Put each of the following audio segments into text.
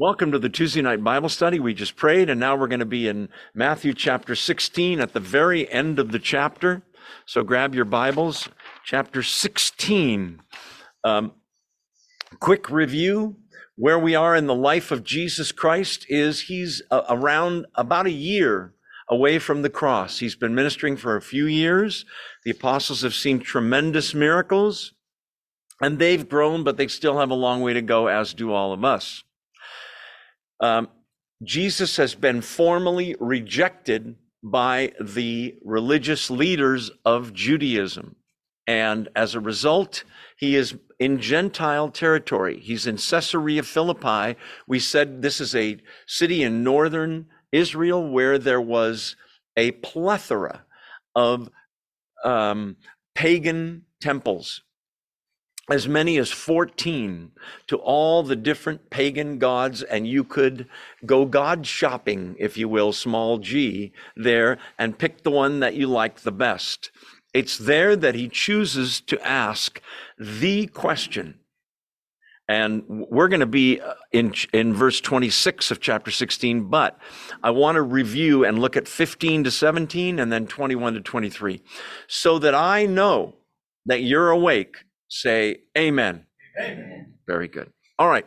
Welcome to the Tuesday night Bible study. We just prayed, and now we're going to be in Matthew chapter 16 at the very end of the chapter. So grab your Bibles, chapter 16. Um, quick review where we are in the life of Jesus Christ is he's uh, around about a year away from the cross. He's been ministering for a few years. The apostles have seen tremendous miracles, and they've grown, but they still have a long way to go, as do all of us. Um, Jesus has been formally rejected by the religious leaders of Judaism. And as a result, he is in Gentile territory. He's in Caesarea Philippi. We said this is a city in northern Israel where there was a plethora of um, pagan temples as many as 14 to all the different pagan gods, and you could go god shopping, if you will, small g, there, and pick the one that you like the best. It's there that he chooses to ask the question. And we're going to be uh, in, in verse 26 of chapter 16, but I want to review and look at 15 to 17 and then 21 to 23 so that I know that you're awake Say amen. Amen. Very good. All right.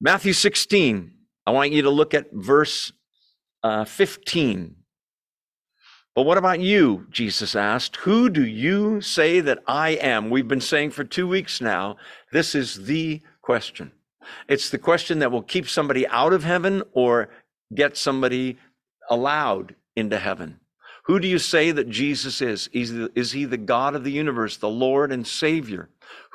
Matthew 16. I want you to look at verse uh, 15. But what about you? Jesus asked. Who do you say that I am? We've been saying for two weeks now, this is the question. It's the question that will keep somebody out of heaven or get somebody allowed into heaven. Who do you say that Jesus is? Is he the God of the universe, the Lord and Savior?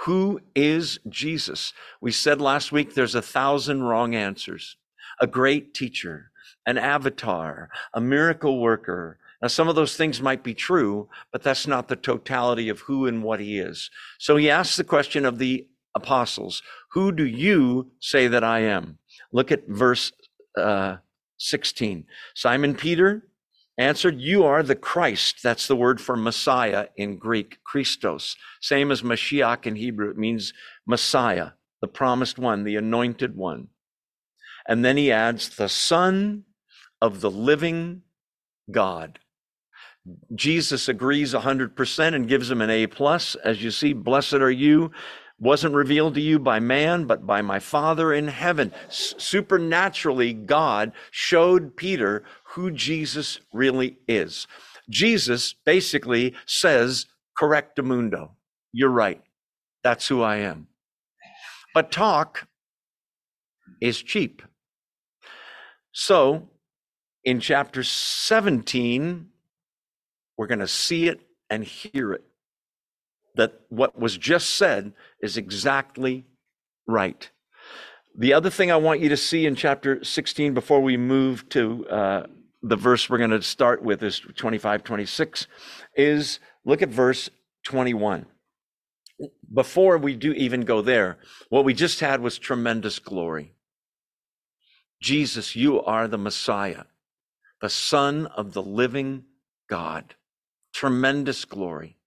Who is Jesus? We said last week there's a thousand wrong answers. A great teacher, an avatar, a miracle worker. Now, some of those things might be true, but that's not the totality of who and what he is. So he asks the question of the apostles Who do you say that I am? Look at verse uh, 16. Simon Peter, answered, You are the Christ. That's the word for Messiah in Greek, Christos. Same as Mashiach in Hebrew. It means Messiah, the promised one, the anointed one. And then he adds, The Son of the living God. Jesus agrees 100% and gives him an A plus. As you see, blessed are you wasn't revealed to you by man, but by my Father in heaven. Supernaturally, God showed Peter who Jesus really is. Jesus basically says, correctamundo. You're right. That's who I am. But talk is cheap. So in chapter 17, we're going to see it and hear it. That what was just said is exactly right. The other thing I want you to see in chapter 16 before we move to uh, the verse we're going to start with is 25, 26, is look at verse 21. Before we do even go there, what we just had was tremendous glory. Jesus, you are the Messiah, the Son of the living God. Tremendous glory.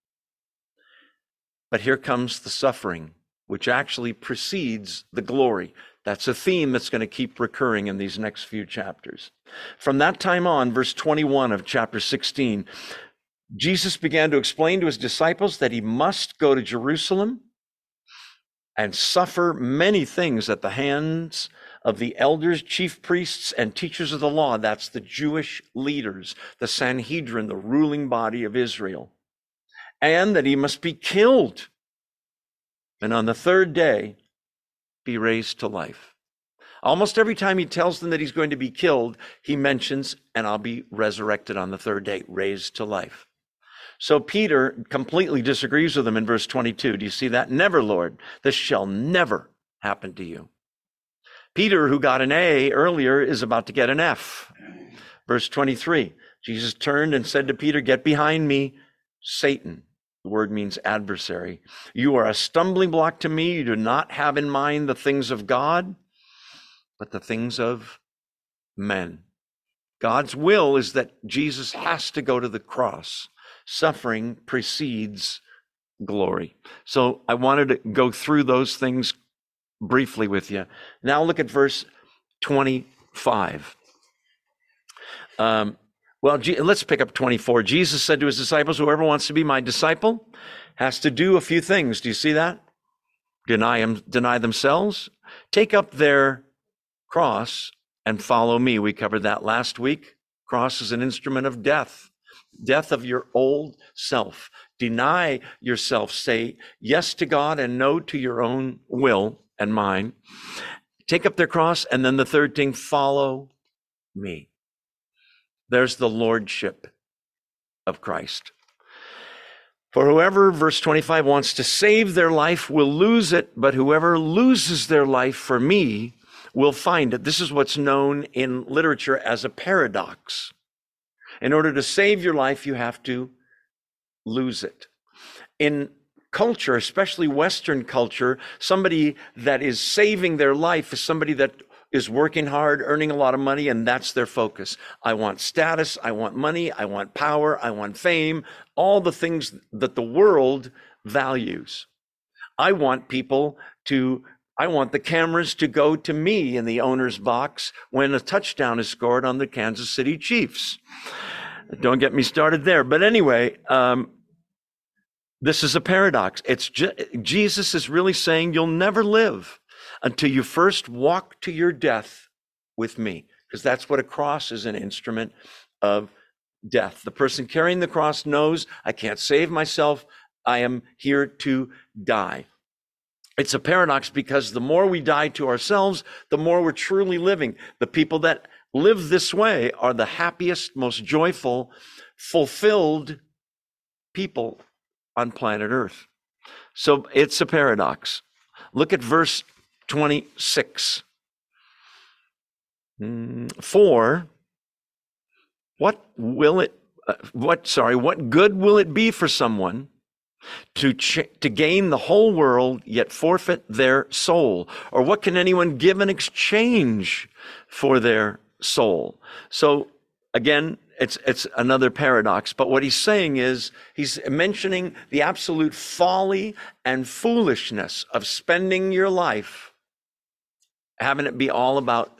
But here comes the suffering, which actually precedes the glory. That's a theme that's going to keep recurring in these next few chapters. From that time on, verse 21 of chapter 16, Jesus began to explain to his disciples that he must go to Jerusalem and suffer many things at the hands of the elders, chief priests, and teachers of the law. That's the Jewish leaders, the Sanhedrin, the ruling body of Israel. And that he must be killed. And on the third day, be raised to life. Almost every time he tells them that he's going to be killed, he mentions, and I'll be resurrected on the third day, raised to life. So Peter completely disagrees with him in verse 22. Do you see that? Never, Lord. This shall never happen to you. Peter, who got an A earlier, is about to get an F. Verse 23 Jesus turned and said to Peter, Get behind me, Satan. The word means adversary. You are a stumbling block to me. You do not have in mind the things of God, but the things of men. God's will is that Jesus has to go to the cross. Suffering precedes glory. So I wanted to go through those things briefly with you. Now look at verse 25. Um, well, let's pick up 24. Jesus said to his disciples, Whoever wants to be my disciple has to do a few things. Do you see that? Deny, him, deny themselves, take up their cross, and follow me. We covered that last week. Cross is an instrument of death, death of your old self. Deny yourself. Say yes to God and no to your own will and mine. Take up their cross. And then the third thing, follow me. There's the lordship of Christ. For whoever, verse 25, wants to save their life will lose it, but whoever loses their life for me will find it. This is what's known in literature as a paradox. In order to save your life, you have to lose it. In culture, especially Western culture, somebody that is saving their life is somebody that is working hard, earning a lot of money, and that's their focus. I want status, I want money, I want power, I want fame, all the things that the world values. I want people to, I want the cameras to go to me in the owner's box when a touchdown is scored on the Kansas City Chiefs. Don't get me started there. But anyway, um, this is a paradox. It's Jesus is really saying you'll never live until you first walk to your death with me, because that's what a cross is an instrument of death. The person carrying the cross knows I can't save myself. I am here to die. It's a paradox because the more we die to ourselves, the more we're truly living. The people that live this way are the happiest, most joyful, fulfilled people on planet Earth. So it's a paradox. Look at verse 26. Mm, for what will it, uh, what, sorry, what good will it be for someone to, ch- to gain the whole world yet forfeit their soul? Or what can anyone give in exchange for their soul? So again, it's, it's another paradox. But what he's saying is he's mentioning the absolute folly and foolishness of spending your life having it be all about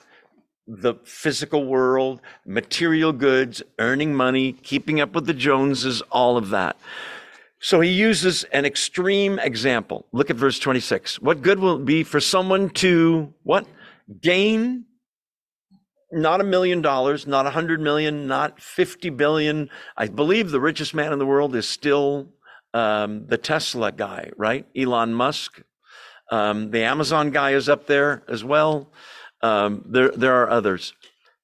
the physical world, material goods, earning money, keeping up with the Joneses, all of that. So he uses an extreme example. Look at verse 26. What good will it be for someone to what? Gain not a million dollars, not a hundred million, not 50 billion. I believe the richest man in the world is still um, the Tesla guy, right? Elon Musk. Um, the Amazon guy is up there as well. Um, there, there are others.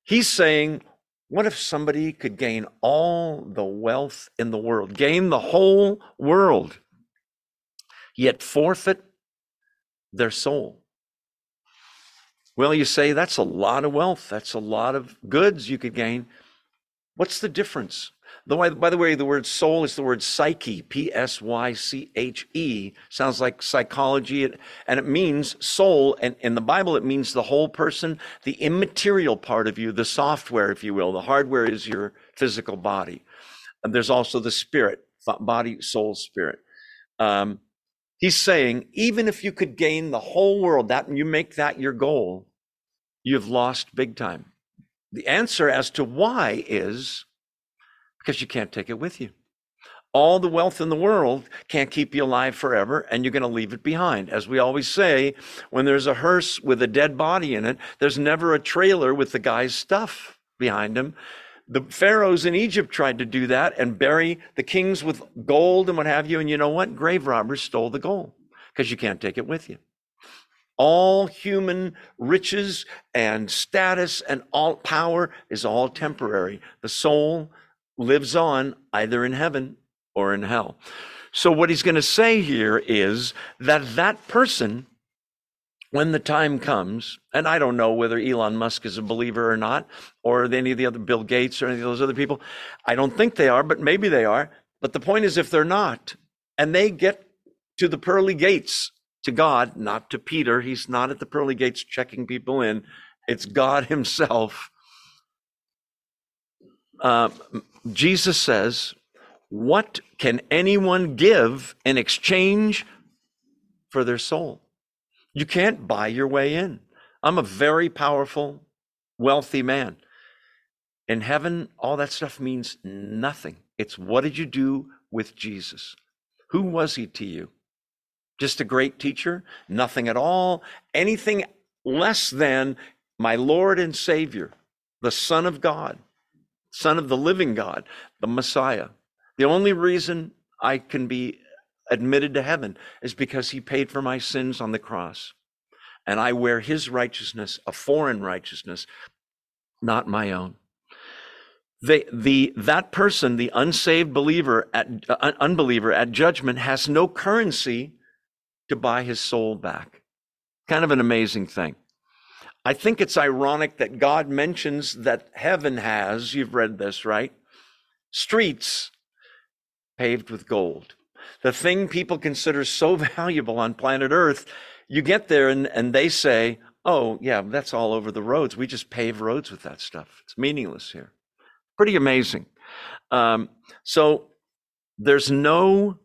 He's saying, what if somebody could gain all the wealth in the world, gain the whole world, yet forfeit their soul? Well, you say that's a lot of wealth. That's a lot of goods you could gain. What's the difference? The way, by the way, the word soul is the word psyche, P S Y C H E. Sounds like psychology, and it means soul. And in the Bible, it means the whole person, the immaterial part of you, the software, if you will. The hardware is your physical body. And there's also the spirit, body, soul, spirit. Um, he's saying, even if you could gain the whole world, that you make that your goal, you've lost big time. The answer as to why is because you can't take it with you. All the wealth in the world can't keep you alive forever, and you're going to leave it behind. As we always say, when there's a hearse with a dead body in it, there's never a trailer with the guy's stuff behind him. The pharaohs in Egypt tried to do that and bury the kings with gold and what have you. And you know what? Grave robbers stole the gold because you can't take it with you all human riches and status and all power is all temporary. The soul lives on either in heaven or in hell. So, what he's going to say here is that that person, when the time comes, and I don't know whether Elon Musk is a believer or not, or any of the other Bill Gates or any of those other people, I don't think they are, but maybe they are. But the point is, if they're not, and they get to the pearly gates to God, not to Peter, he's not at the pearly gates checking people in, it's God Himself. Uh, Jesus says, What can anyone give in exchange for their soul? You can't buy your way in. I'm a very powerful wealthy man. In heaven, all that stuff means nothing. It's what did you do with Jesus? Who was he to you? Just a great teacher? Nothing at all. Anything less than my Lord and Savior, the Son of God, Son of the living God, the Messiah. The only reason I can be admitted to heaven is because he paid for my sins on the cross. And I wear his righteousness, a foreign righteousness, not my own. The, the, that person, the unsaved believer at, uh, unbeliever at judgment has no currency to buy his soul back. Kind of an amazing thing. I think it's ironic that God mentions that heaven has, you've read this, right? Streets paved with gold. The thing people consider so valuable on planet Earth, you get there and, and they say, oh, yeah, that's all over the roads. We just pave roads with that stuff. It's meaningless here. Pretty amazing. Um, so there's no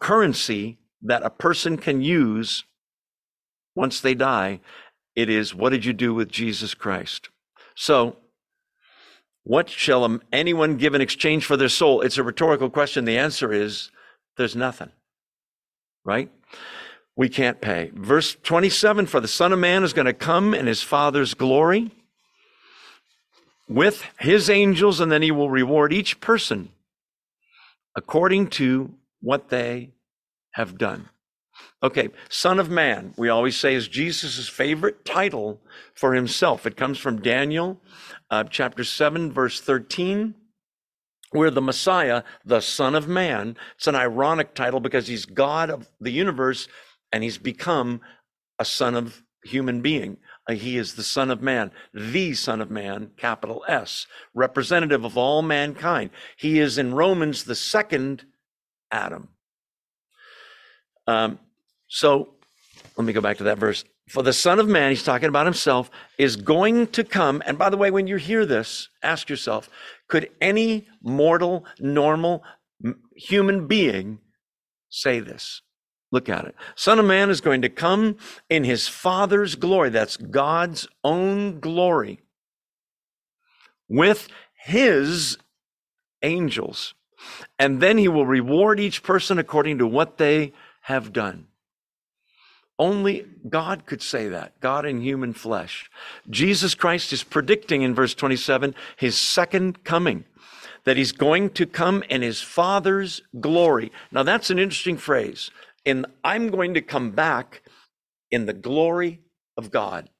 currency that a person can use once they die it is, what did you do with Jesus Christ? So, what shall um, anyone give in exchange for their soul? It's a rhetorical question. The answer is, there's nothing, right? We can't pay. Verse 27 For the Son of Man is going to come in his Father's glory with his angels, and then he will reward each person according to what they have done. Okay, Son of Man, we always say is Jesus' favorite title for himself. It comes from Daniel uh, chapter 7, verse 13, where the Messiah, the Son of Man, it's an ironic title because he's God of the universe and he's become a son of human being. Uh, he is the Son of Man, the Son of Man, capital S, representative of all mankind. He is in Romans the second Adam. Um, so let me go back to that verse. For the Son of Man, he's talking about himself, is going to come. And by the way, when you hear this, ask yourself could any mortal, normal human being say this? Look at it. Son of Man is going to come in his Father's glory. That's God's own glory with his angels. And then he will reward each person according to what they have done. Only God could say that, God in human flesh. Jesus Christ is predicting in verse 27 his second coming, that he's going to come in his Father's glory. Now, that's an interesting phrase. In I'm going to come back in the glory of God.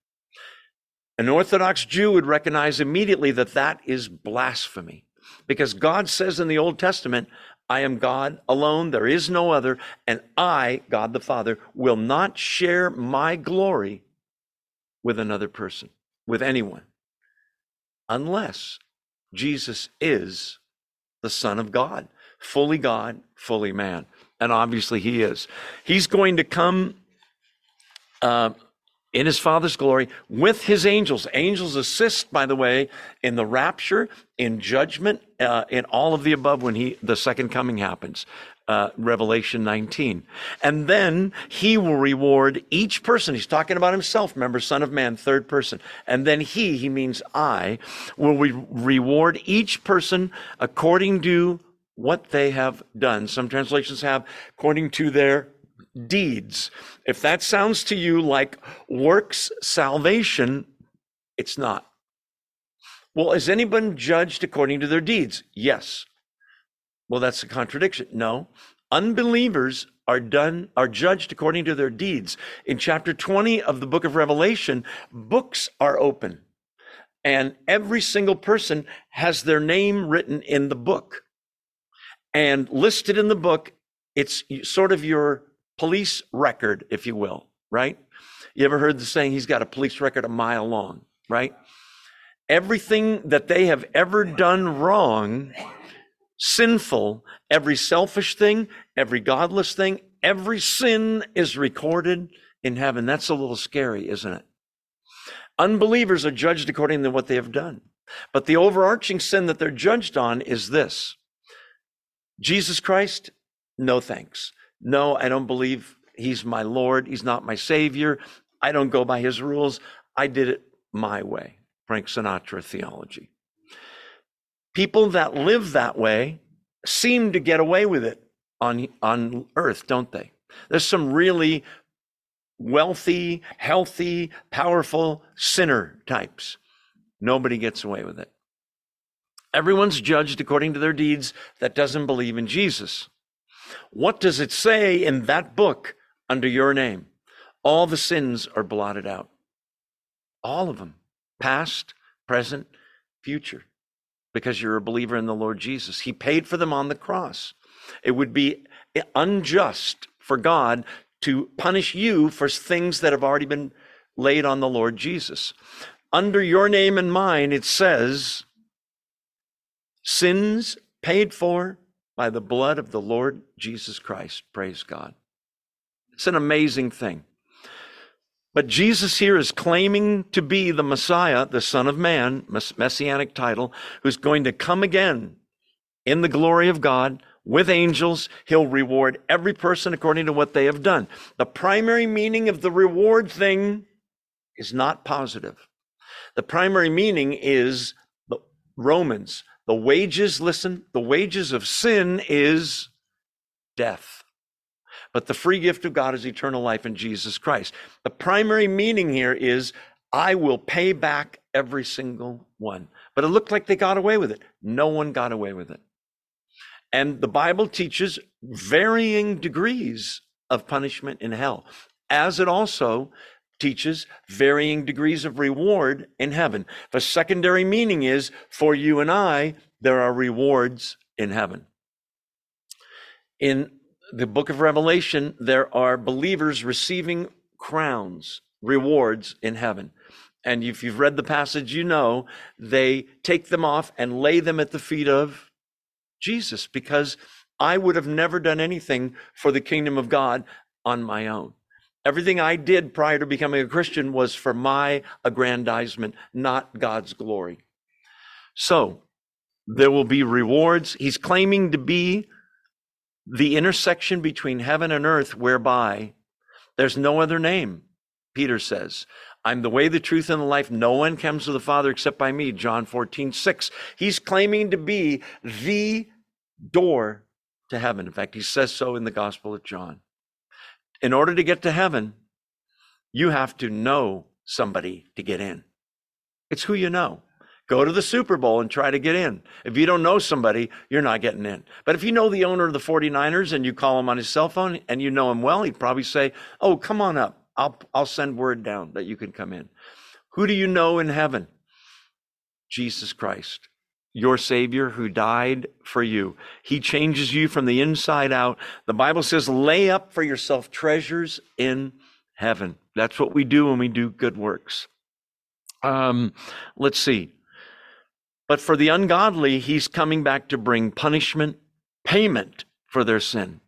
An Orthodox Jew would recognize immediately that that is blasphemy because God says in the Old Testament, I am God alone, there is no other, and I, God the Father, will not share my glory with another person, with anyone, unless Jesus is the Son of God, fully God, fully man. And obviously he is. He's going to come uh, in his Father's glory with his angels. Angels assist, by the way, in the rapture, in judgment, uh, in all of the above when he the second coming happens. Uh, Revelation 19. And then he will reward each person. He's talking about himself. Remember, Son of Man, third person. And then he, he means I, will re- reward each person according to what they have done. Some translations have according to their deeds. If that sounds to you like works salvation, it's not. Well, is anyone judged according to their deeds? Yes. Well, that's a contradiction. No. Unbelievers are done are judged according to their deeds. In chapter 20 of the book of Revelation, books are open. And every single person has their name written in the book. And listed in the book, it's sort of your police record, if you will, right? You ever heard the saying, he's got a police record a mile long, right? Everything that they have ever done wrong, sinful, every selfish thing, every godless thing, every sin is recorded in heaven. That's a little scary, isn't it? Unbelievers are judged according to what they have done. But the overarching sin that they're judged on is this Jesus Christ, no thanks. No, I don't believe he's my Lord. He's not my Savior. I don't go by his rules. I did it my way. Frank Sinatra theology. People that live that way seem to get away with it on, on earth, don't they? There's some really wealthy, healthy, powerful sinner types. Nobody gets away with it. Everyone's judged according to their deeds that doesn't believe in Jesus. What does it say in that book under your name? All the sins are blotted out. All of them, past, present, future, because you're a believer in the Lord Jesus. He paid for them on the cross. It would be unjust for God to punish you for things that have already been laid on the Lord Jesus. Under your name and mine, it says, sins paid for by the blood of the Lord Jesus Christ. Praise God. It's an amazing thing. But Jesus here is claiming to be the Messiah, the Son of Man, messianic title, who's going to come again in the glory of God with angels. He'll reward every person according to what they have done. The primary meaning of the reward thing is not positive. The primary meaning is Romans. The wages, listen, the wages of sin is death. But the free gift of God is eternal life in Jesus Christ. The primary meaning here is I will pay back every single one. But it looked like they got away with it. No one got away with it. And the Bible teaches varying degrees of punishment in hell, as it also teaches varying degrees of reward in heaven. The secondary meaning is for you and I, there are rewards in heaven. In the book of Revelation, there are believers receiving crowns, rewards in heaven. And if you've read the passage, you know they take them off and lay them at the feet of Jesus because I would have never done anything for the kingdom of God on my own. Everything I did prior to becoming a Christian was for my aggrandizement, not God's glory. So there will be rewards. He's claiming to be the intersection between heaven and earth, whereby there's no other name, Peter says. I'm the way, the truth, and the life. No one comes to the Father except by me. John 14, 6. He's claiming to be the door to heaven. In fact, he says so in the Gospel of John. In order to get to heaven, you have to know somebody to get in. It's who you know. Go to the Super Bowl and try to get in. If you don't know somebody, you're not getting in. But if you know the owner of the 49ers and you call him on his cell phone and you know him well, he'd probably say, Oh, come on up. I'll, I'll send word down that you can come in. Who do you know in heaven? Jesus Christ, your Savior who died for you. He changes you from the inside out. The Bible says, lay up for yourself treasures in heaven. That's what we do when we do good works. Um, let's see. But for the ungodly, he's coming back to bring punishment, payment for their sin.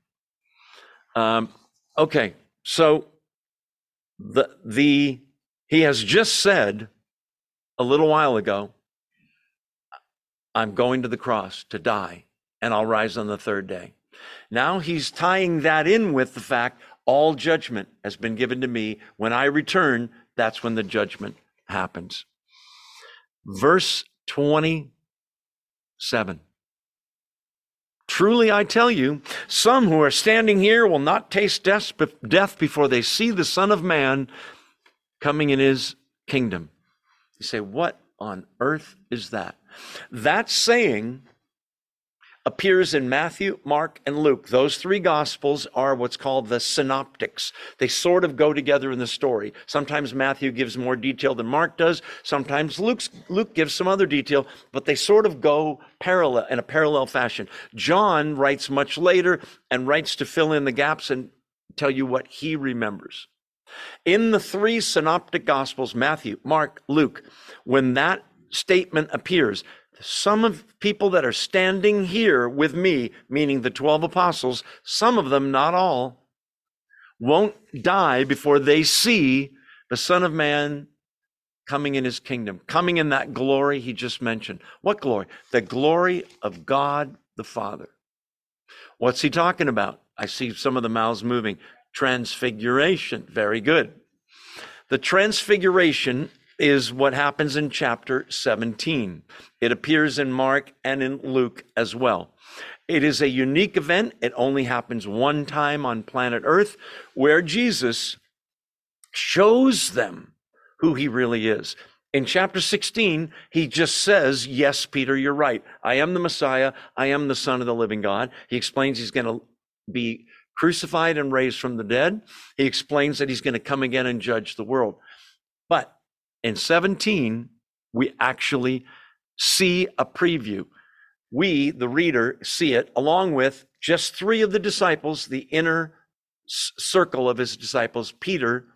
Um, okay, so the the he has just said a little while ago, I'm going to the cross to die, and I'll rise on the third day. Now he's tying that in with the fact all judgment has been given to me. When I return, that's when the judgment happens. Verse 27. Truly I tell you, some who are standing here will not taste death before they see the Son of Man coming in his kingdom. You say, What on earth is that? That saying appears in Matthew, Mark, and Luke. Those three gospels are what's called the synoptics. They sort of go together in the story. Sometimes Matthew gives more detail than Mark does. Sometimes Luke's, Luke gives some other detail, but they sort of go parallel in a parallel fashion. John writes much later and writes to fill in the gaps and tell you what he remembers. In the three synoptic gospels, Matthew, Mark, Luke, when that statement appears, some of people that are standing here with me, meaning the 12 apostles, some of them, not all, won't die before they see the Son of Man coming in his kingdom, coming in that glory he just mentioned. What glory? The glory of God the Father. What's he talking about? I see some of the mouths moving. Transfiguration. Very good. The transfiguration is what happens in chapter 17. It appears in Mark and in Luke as well. It is a unique event. It only happens one time on planet Earth where Jesus shows them who he really is. In chapter 16, he just says, Yes, Peter, you're right. I am the Messiah. I am the Son of the living God. He explains he's going to be crucified and raised from the dead. He explains that he's going to come again and judge the world. But in 17, we actually see a preview. We, the reader, see it along with just three of the disciples, the inner circle of his disciples, Peter,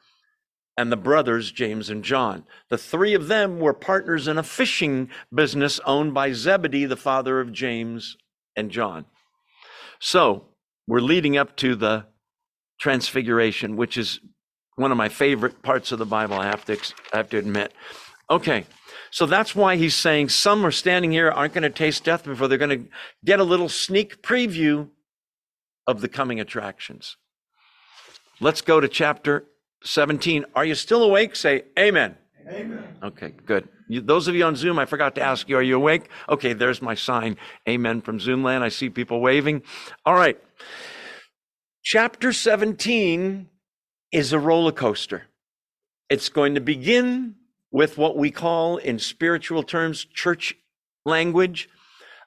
and the brothers, James and John. The three of them were partners in a fishing business owned by Zebedee, the father of James and John. So we're leading up to the transfiguration, which is one of my favorite parts of the Bible, I have to, I have to admit. Okay, so that's why he's saying some are standing here, aren't going to taste death before they're going to get a little sneak preview of the coming attractions. Let's go to chapter 17. Are you still awake? Say amen. Amen. Okay, good. You, those of you on Zoom, I forgot to ask you, are you awake? Okay, there's my sign. Amen from Zoomland. I see people waving. All right. Chapter 17 is a roller coaster. It's going to begin with what we call, in spiritual terms, church language,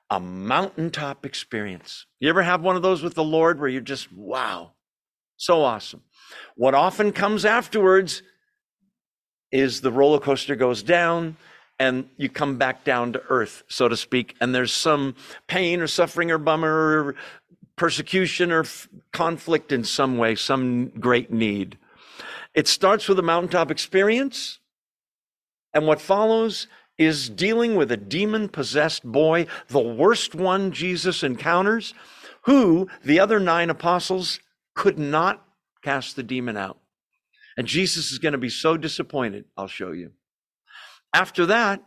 a mountaintop experience. You ever have one of those with the Lord where you're just, wow, so awesome? What often comes afterwards is the roller coaster goes down and you come back down to earth, so to speak, and there's some pain or suffering or bummer or persecution or f- conflict in some way, some great need. It starts with a mountaintop experience, and what follows is dealing with a demon possessed boy, the worst one Jesus encounters, who the other nine apostles could not cast the demon out. And Jesus is going to be so disappointed. I'll show you. After that,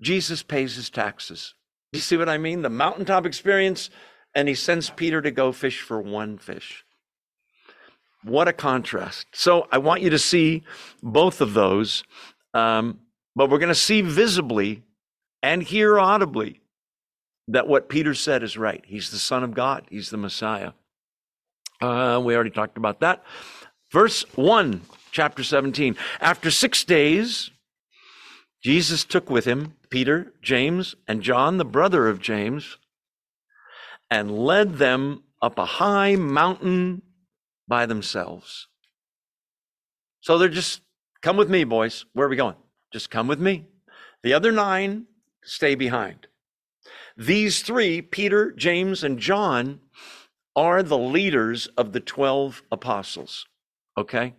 Jesus pays his taxes. You see what I mean? The mountaintop experience, and he sends Peter to go fish for one fish. What a contrast. So I want you to see both of those, um, but we're going to see visibly and hear audibly that what Peter said is right. He's the Son of God, he's the Messiah. Uh, we already talked about that. Verse 1, chapter 17. After six days, Jesus took with him Peter, James, and John, the brother of James, and led them up a high mountain by themselves. So they're just, come with me, boys. Where are we going? Just come with me. The other nine stay behind. These three, Peter, James, and John, are the leaders of the 12 apostles. Okay?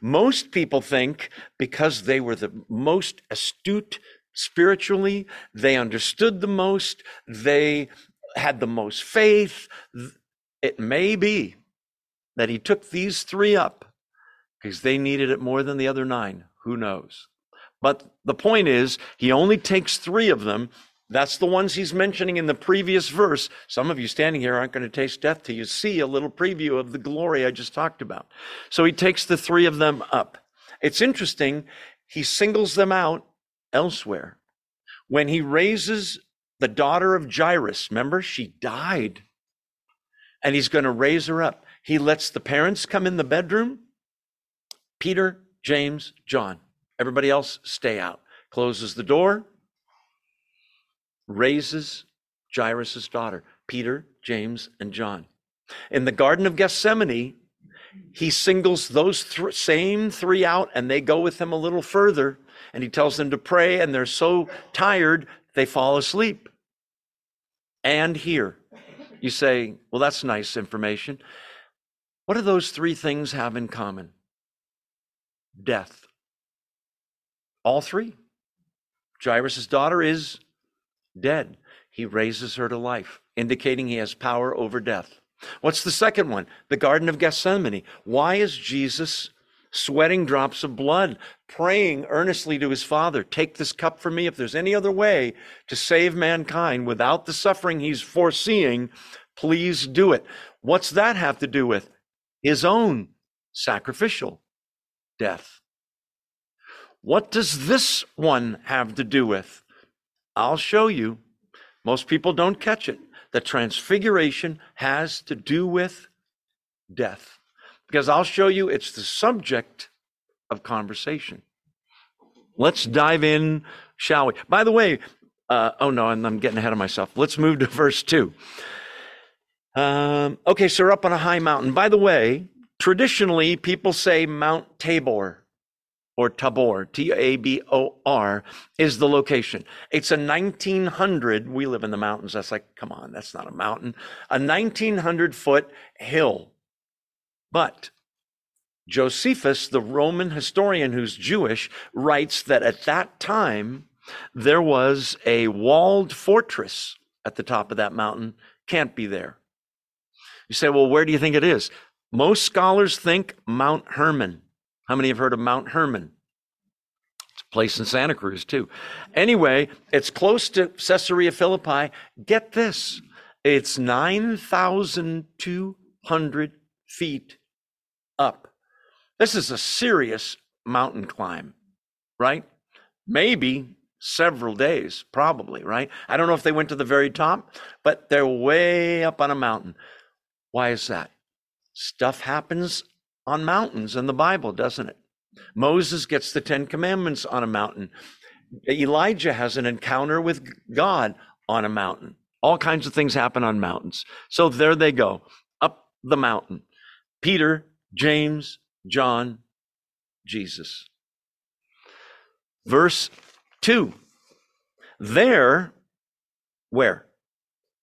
Most people think because they were the most astute spiritually, they understood the most, they had the most faith. It may be that he took these three up because they needed it more than the other nine. Who knows? But the point is, he only takes three of them that's the ones he's mentioning in the previous verse. Some of you standing here aren't going to taste death till you see a little preview of the glory I just talked about. So he takes the three of them up. It's interesting. He singles them out elsewhere. When he raises the daughter of Jairus, remember, she died. And he's going to raise her up. He lets the parents come in the bedroom Peter, James, John. Everybody else stay out. Closes the door, raises Jairus' daughter, Peter, James, and John. In the Garden of Gethsemane, he singles those th- same three out and they go with him a little further and he tells them to pray and they're so tired they fall asleep. And here, you say, well, that's nice information. What do those three things have in common? Death. All three. Jairus' daughter is dead. He raises her to life, indicating he has power over death. What's the second one? The Garden of Gethsemane. Why is Jesus sweating drops of blood, praying earnestly to his Father, Take this cup from me. If there's any other way to save mankind without the suffering he's foreseeing, please do it. What's that have to do with? His own sacrificial death. What does this one have to do with? I'll show you. Most people don't catch it. The transfiguration has to do with death. Because I'll show you it's the subject of conversation. Let's dive in, shall we? By the way, uh, oh no, and I'm getting ahead of myself. Let's move to verse 2. Um, okay, so we're up on a high mountain. By the way, traditionally people say Mount Tabor or Tabor, T A B O R, is the location. It's a 1900, we live in the mountains. That's like, come on, that's not a mountain. A 1900 foot hill. But Josephus, the Roman historian who's Jewish, writes that at that time there was a walled fortress at the top of that mountain. Can't be there. You say, well, where do you think it is? Most scholars think Mount Hermon. How many have heard of Mount Hermon? It's a place in Santa Cruz, too. Anyway, it's close to Caesarea Philippi. Get this it's 9,200 feet up. This is a serious mountain climb, right? Maybe several days, probably, right? I don't know if they went to the very top, but they're way up on a mountain. Why is that? Stuff happens on mountains in the Bible, doesn't it? Moses gets the Ten Commandments on a mountain. Elijah has an encounter with God on a mountain. All kinds of things happen on mountains. So there they go, up the mountain. Peter, James, John, Jesus. Verse 2. There, where?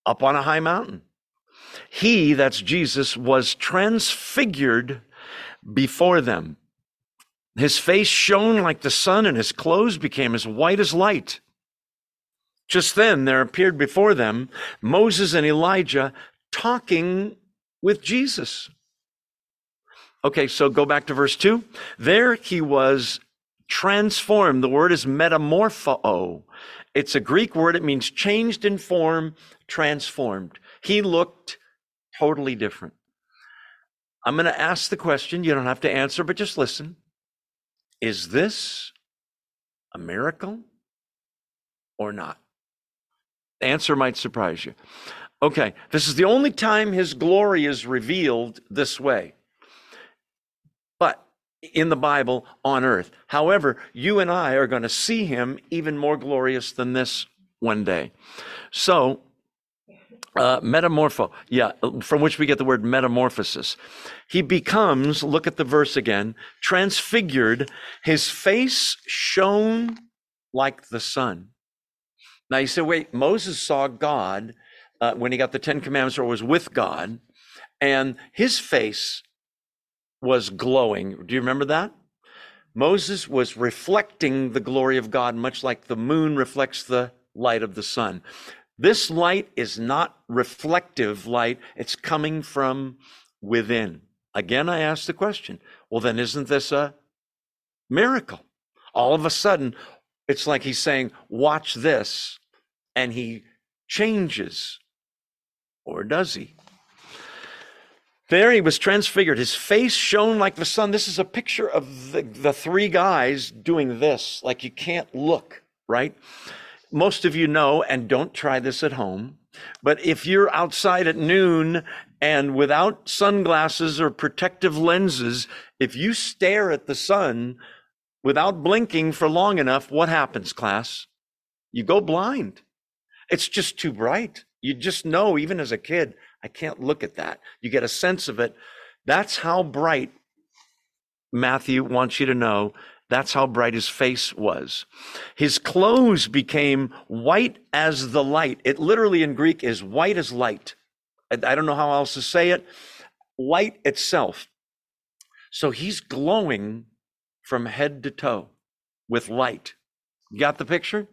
Up on a high mountain. He, that's Jesus, was transfigured before them. His face shone like the sun, and his clothes became as white as light. Just then there appeared before them Moses and Elijah talking with Jesus. Okay, so go back to verse 2. There he was transformed. The word is metamorpho. It's a Greek word. It means changed in form, transformed. He looked totally different. I'm going to ask the question. You don't have to answer, but just listen. Is this a miracle or not? The answer might surprise you. Okay, this is the only time his glory is revealed this way. In the Bible on earth. However, you and I are going to see him even more glorious than this one day. So, uh, metamorpho, yeah, from which we get the word metamorphosis. He becomes, look at the verse again, transfigured. His face shone like the sun. Now you say, wait, Moses saw God uh, when he got the Ten Commandments or was with God, and his face was glowing. Do you remember that? Moses was reflecting the glory of God, much like the moon reflects the light of the sun. This light is not reflective light, it's coming from within. Again, I ask the question well, then isn't this a miracle? All of a sudden, it's like he's saying, Watch this, and he changes. Or does he? There he was transfigured. His face shone like the sun. This is a picture of the, the three guys doing this, like you can't look, right? most of you know, and don't try this at home, but if you're outside at noon and without sunglasses or protective lenses, if you stare at the sun without blinking for long enough, what happens, class? You go blind. It's just too bright. You just know, even as a kid, I can't look at that. You get a sense of it. That's how bright Matthew wants you to know that's how bright his face was. His clothes became white as the light. It literally in Greek is white as light. I don't know how else to say it. Light itself. So he's glowing from head to toe with light. Got the picture?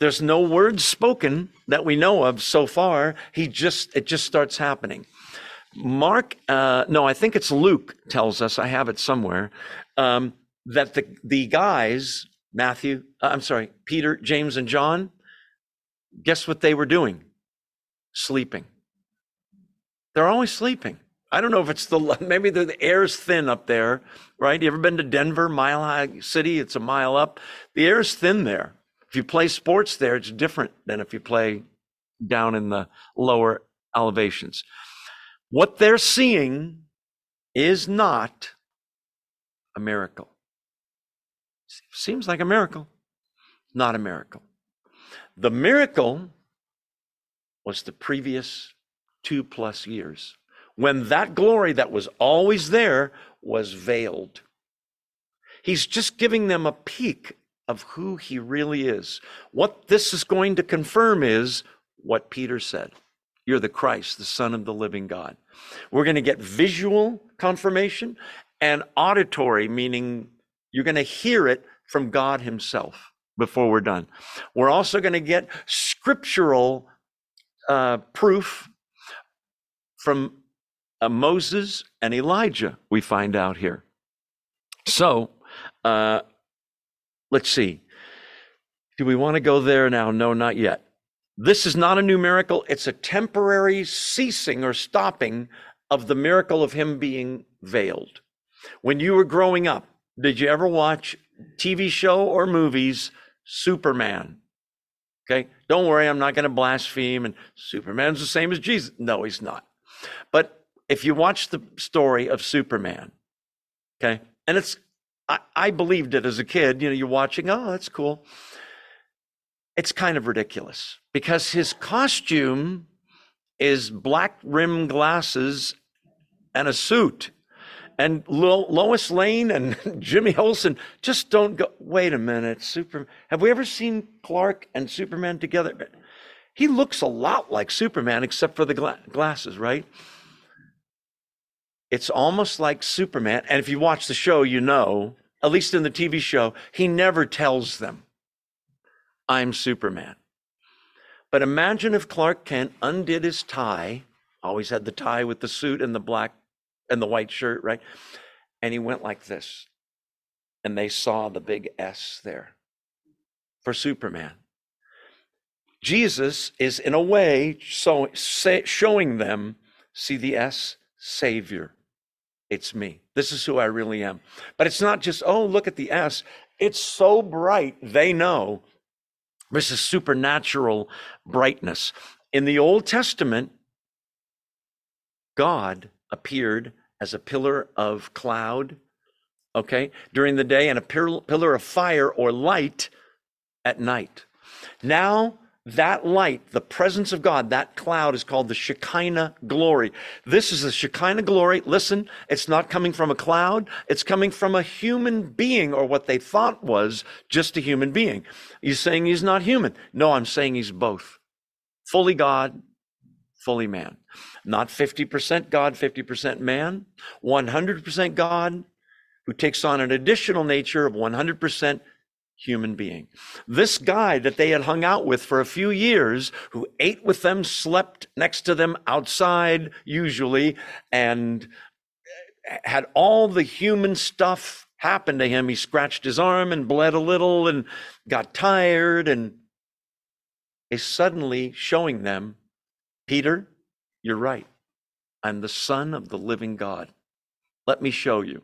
There's no words spoken that we know of so far. He just, it just starts happening. Mark, uh, no, I think it's Luke tells us, I have it somewhere, um, that the, the guys, Matthew, uh, I'm sorry, Peter, James, and John, guess what they were doing? Sleeping. They're always sleeping. I don't know if it's the maybe the, the air's thin up there, right? You ever been to Denver, Mile High City? It's a mile up. The air's thin there. If you play sports there, it's different than if you play down in the lower elevations. What they're seeing is not a miracle. Seems like a miracle, not a miracle. The miracle was the previous two plus years when that glory that was always there was veiled. He's just giving them a peek of who he really is. What this is going to confirm is what Peter said You're the Christ, the Son of the living God. We're going to get visual confirmation and auditory, meaning you're going to hear it from God Himself before we're done. We're also going to get scriptural uh, proof from uh, Moses and Elijah, we find out here. So, uh, let's see. Do we want to go there now? No, not yet. This is not a new miracle. It's a temporary ceasing or stopping of the miracle of him being veiled. When you were growing up, did you ever watch TV show or movies Superman? Okay, don't worry, I'm not going to blaspheme and Superman's the same as Jesus. No, he's not. But if you watch the story of Superman, okay, and it's I, I believed it as a kid, you know, you're watching, oh, that's cool. It's kind of ridiculous because his costume is black rim glasses and a suit. And Lo- Lois Lane and Jimmy Olsen just don't go. Wait a minute, Superman. Have we ever seen Clark and Superman together? He looks a lot like Superman, except for the gla- glasses, right? It's almost like Superman. And if you watch the show, you know, at least in the TV show, he never tells them, I'm Superman. But imagine if Clark Kent undid his tie, always had the tie with the suit and the black and the white shirt, right? And he went like this. And they saw the big S there for Superman. Jesus is, in a way, so, say, showing them see the S, Savior. It's me. This is who I really am. But it's not just, oh, look at the S. It's so bright, they know this is supernatural brightness. In the Old Testament, God appeared as a pillar of cloud, okay, during the day, and a pillar of fire or light at night. Now, that light, the presence of God, that cloud is called the Shekinah glory. This is the Shekinah glory. Listen, it's not coming from a cloud. It's coming from a human being or what they thought was just a human being. You saying he's not human? No, I'm saying he's both. Fully God, fully man. Not 50% God, 50% man. 100% God who takes on an additional nature of 100% human being. This guy that they had hung out with for a few years, who ate with them, slept next to them outside, usually, and eh, had all the human stuff happen to him. He scratched his arm and bled a little and got tired and is suddenly showing them, Peter, you're right. I'm the Son of the living God. Let me show you.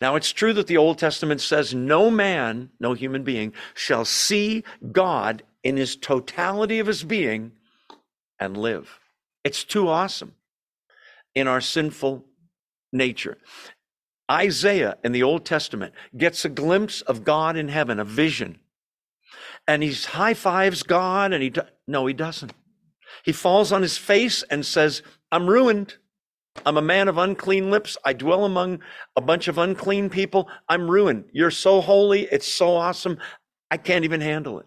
Now, it's true that the Old Testament says no man, no human being, shall see God in his totality of his being and live. It's too awesome in our sinful nature. Isaiah in the Old Testament gets a glimpse of God in heaven, a vision. And he high fives God, and he, no, he doesn't. He falls on his face and says, I'm ruined. I'm a man of unclean lips. I dwell among a bunch of unclean people. I'm ruined. You're so holy. It's so awesome. I can't even handle it.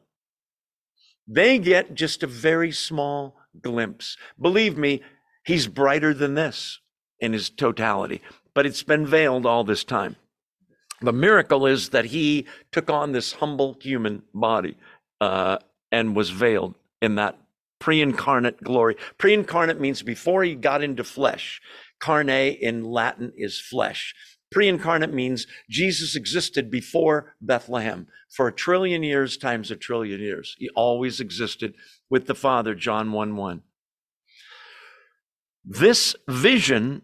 They get just a very small glimpse. Believe me, he's brighter than this in his totality, but it's been veiled all this time. The miracle is that he took on this humble human body uh, and was veiled in that pre incarnate glory. Pre incarnate means before he got into flesh. Carne in Latin is flesh. Pre incarnate means Jesus existed before Bethlehem for a trillion years times a trillion years. He always existed with the Father, John 1 1. This vision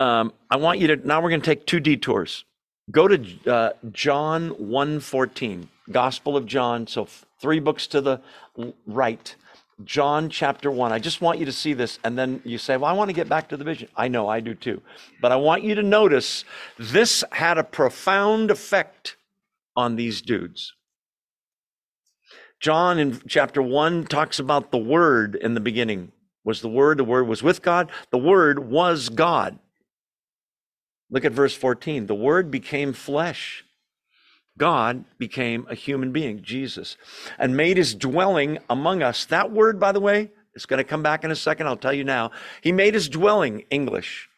Um, I want you to, now we're going to take two detours. Go to uh, John 1.14, Gospel of John. So three books to the right. John chapter 1. I just want you to see this. And then you say, Well, I want to get back to the vision. I know, I do too. But I want you to notice this had a profound effect on these dudes. John in chapter 1 talks about the Word in the beginning was the Word, the Word was with God, the Word was God. Look at verse 14. The Word became flesh. God became a human being, Jesus, and made his dwelling among us. That word, by the way, is going to come back in a second. I'll tell you now. He made his dwelling, English.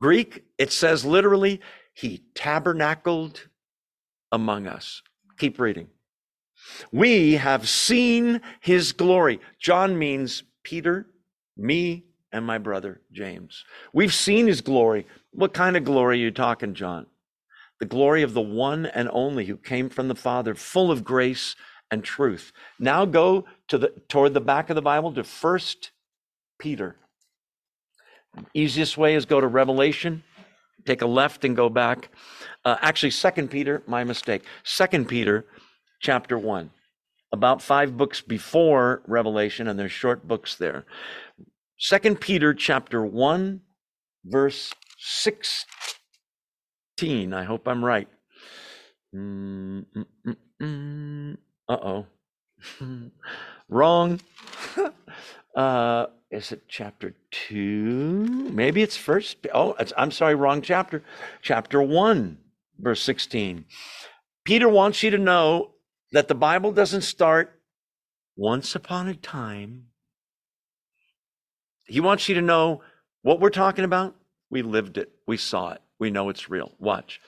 Greek, it says literally, he tabernacled among us. Keep reading. We have seen his glory. John means Peter, me, and my brother James. We've seen his glory. What kind of glory are you talking, John? The glory of the one and only who came from the Father, full of grace and truth. Now go to the toward the back of the Bible to First Peter. Easiest way is go to Revelation, take a left and go back. Uh, actually, Second Peter, my mistake. Second Peter, chapter one, about five books before Revelation, and there's short books there. Second Peter, chapter one, verse 16. I hope I'm right. Mm, mm, mm, mm. uh oh. Wrong. uh, is it chapter two? Maybe it's first. Oh, it's, I'm sorry, wrong chapter. Chapter one, verse 16. Peter wants you to know that the Bible doesn't start once upon a time. He wants you to know what we're talking about we lived it. We saw it. We know it's real. Watch.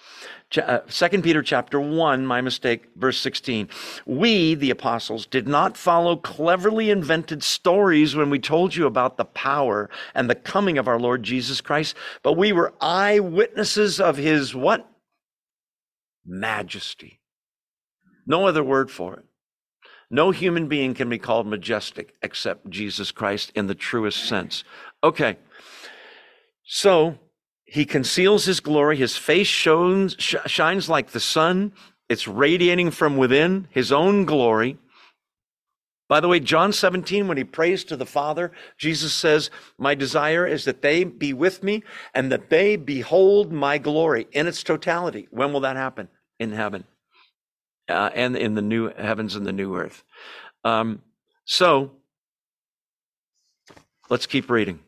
Uh, Second Peter chapter 1, my mistake, verse 16. We, the apostles, did not follow cleverly invented stories when we told you about the power and the coming of our Lord Jesus Christ, but we were eyewitnesses of his what? Majesty. No other word for it. No human being can be called majestic except Jesus Christ in the truest sense. Okay. So he conceals his glory. His face shows, sh- shines like the sun. It's radiating from within his own glory. By the way, John 17, when he prays to the Father, Jesus says, My desire is that they be with me and that they behold my glory in its totality. When will that happen? In heaven uh, and in the new heavens and the new earth. Um, so let's keep reading.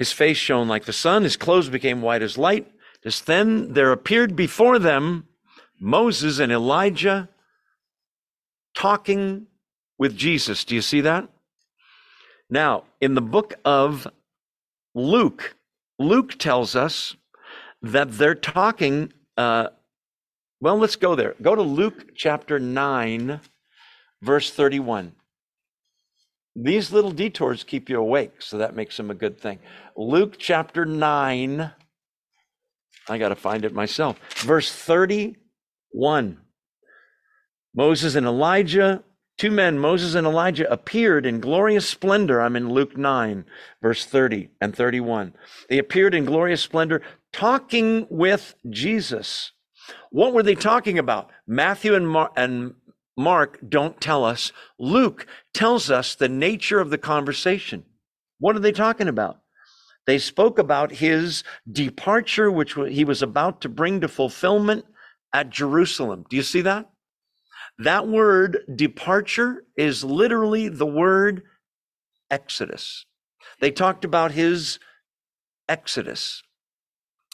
His face shone like the sun, his clothes became white as light. Just then there appeared before them Moses and Elijah talking with Jesus. Do you see that? Now, in the book of Luke, Luke tells us that they're talking. Uh, well, let's go there. Go to Luke chapter 9, verse 31. These little detours keep you awake, so that makes them a good thing. Luke chapter 9, I got to find it myself. Verse 31. Moses and Elijah, two men, Moses and Elijah, appeared in glorious splendor. I'm in Luke 9, verse 30 and 31. They appeared in glorious splendor, talking with Jesus. What were they talking about? Matthew and, Mar- and Mark don't tell us. Luke tells us the nature of the conversation. What are they talking about? They spoke about his departure, which he was about to bring to fulfillment at Jerusalem. Do you see that? That word departure is literally the word exodus. They talked about his exodus.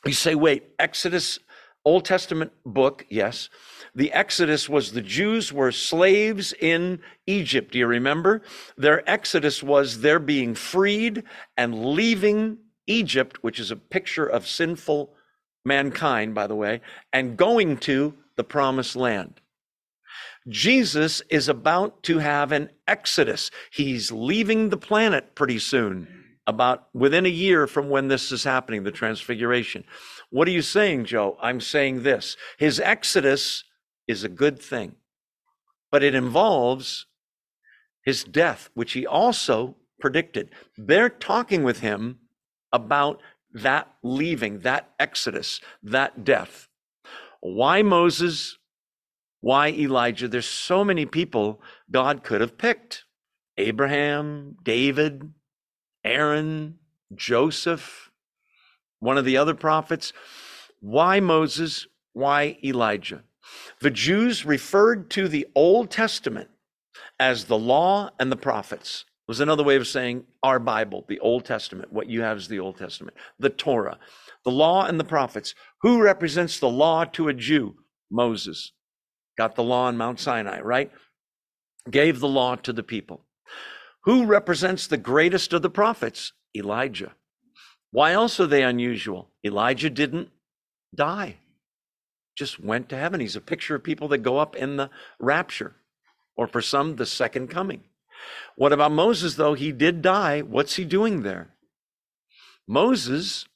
You say, wait, Exodus, Old Testament book, yes. The Exodus was the Jews were slaves in Egypt. Do you remember? Their Exodus was their being freed and leaving Egypt, which is a picture of sinful mankind, by the way, and going to the promised land. Jesus is about to have an exodus. He's leaving the planet pretty soon, about within a year from when this is happening, the transfiguration. What are you saying, Joe? I'm saying this. His exodus is a good thing, but it involves his death, which he also predicted. They're talking with him about that leaving, that exodus, that death. Why Moses? Why Elijah? There's so many people God could have picked Abraham, David, Aaron, Joseph, one of the other prophets. Why Moses? Why Elijah? The Jews referred to the Old Testament as the law and the prophets. It was another way of saying our Bible, the Old Testament. What you have is the Old Testament, the Torah, the law and the prophets. Who represents the law to a Jew? Moses. Got the law on Mount Sinai, right? Gave the law to the people. Who represents the greatest of the prophets? Elijah. Why else are they unusual? Elijah didn't die, just went to heaven. He's a picture of people that go up in the rapture, or for some, the second coming. What about Moses, though? He did die. What's he doing there? Moses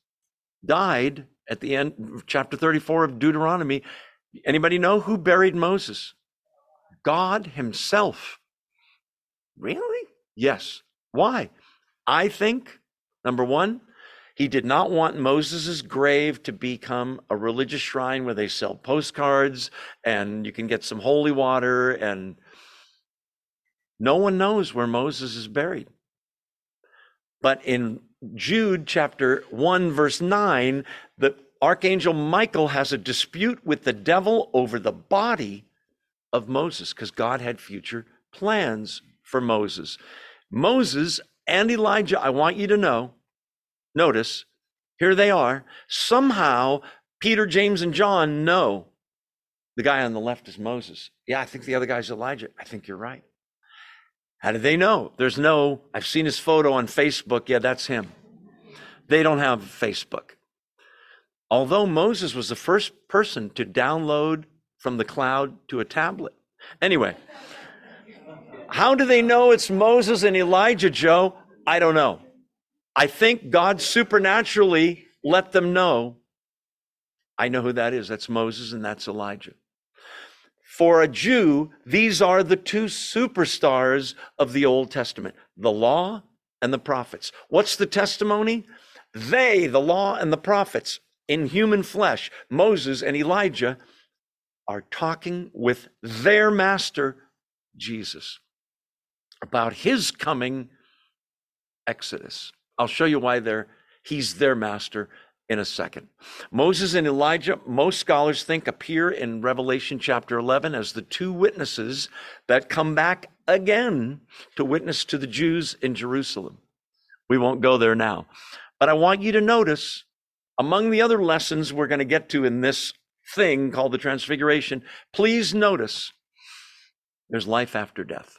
died at the end, chapter 34 of Deuteronomy. Anybody know who buried Moses? God Himself. Really? Yes. Why? I think, number one, he did not want Moses' grave to become a religious shrine where they sell postcards and you can get some holy water and no one knows where Moses is buried. But in Jude chapter 1, verse 9, the archangel Michael has a dispute with the devil over the body of Moses because God had future plans for Moses. Moses and Elijah, I want you to know, notice, here they are. Somehow, Peter, James, and John know the guy on the left is Moses. Yeah, I think the other guy's Elijah. I think you're right. How do they know? There's no, I've seen his photo on Facebook. Yeah, that's him. They don't have Facebook. Although Moses was the first person to download from the cloud to a tablet. Anyway, how do they know it's Moses and Elijah, Joe? I don't know. I think God supernaturally let them know. I know who that is. That's Moses and that's Elijah. For a Jew, these are the two superstars of the Old Testament the law and the prophets. What's the testimony? They, the law and the prophets, in human flesh, Moses and Elijah, are talking with their master, Jesus, about his coming exodus. I'll show you why they're, he's their master in a second. Moses and Elijah, most scholars think, appear in Revelation chapter 11 as the two witnesses that come back again to witness to the Jews in Jerusalem. We won't go there now. But I want you to notice, among the other lessons we're going to get to in this thing called the Transfiguration, please notice there's life after death.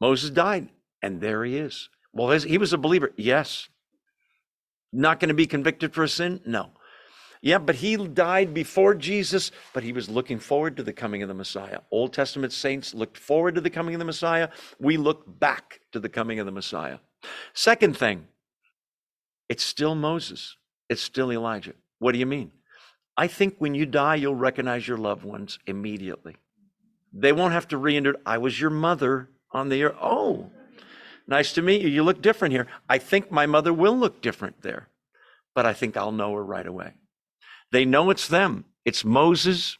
Moses died, and there he is. Well, he was a believer. Yes, not going to be convicted for a sin? No. Yeah, but he died before Jesus, but he was looking forward to the coming of the Messiah. Old Testament saints looked forward to the coming of the Messiah. We look back to the coming of the Messiah. Second thing, it's still Moses, it's still Elijah. What do you mean? I think when you die, you'll recognize your loved ones immediately. They won't have to reintroduce, I was your mother on the earth. Oh, Nice to meet you. You look different here. I think my mother will look different there, but I think I'll know her right away. They know it's them. It's Moses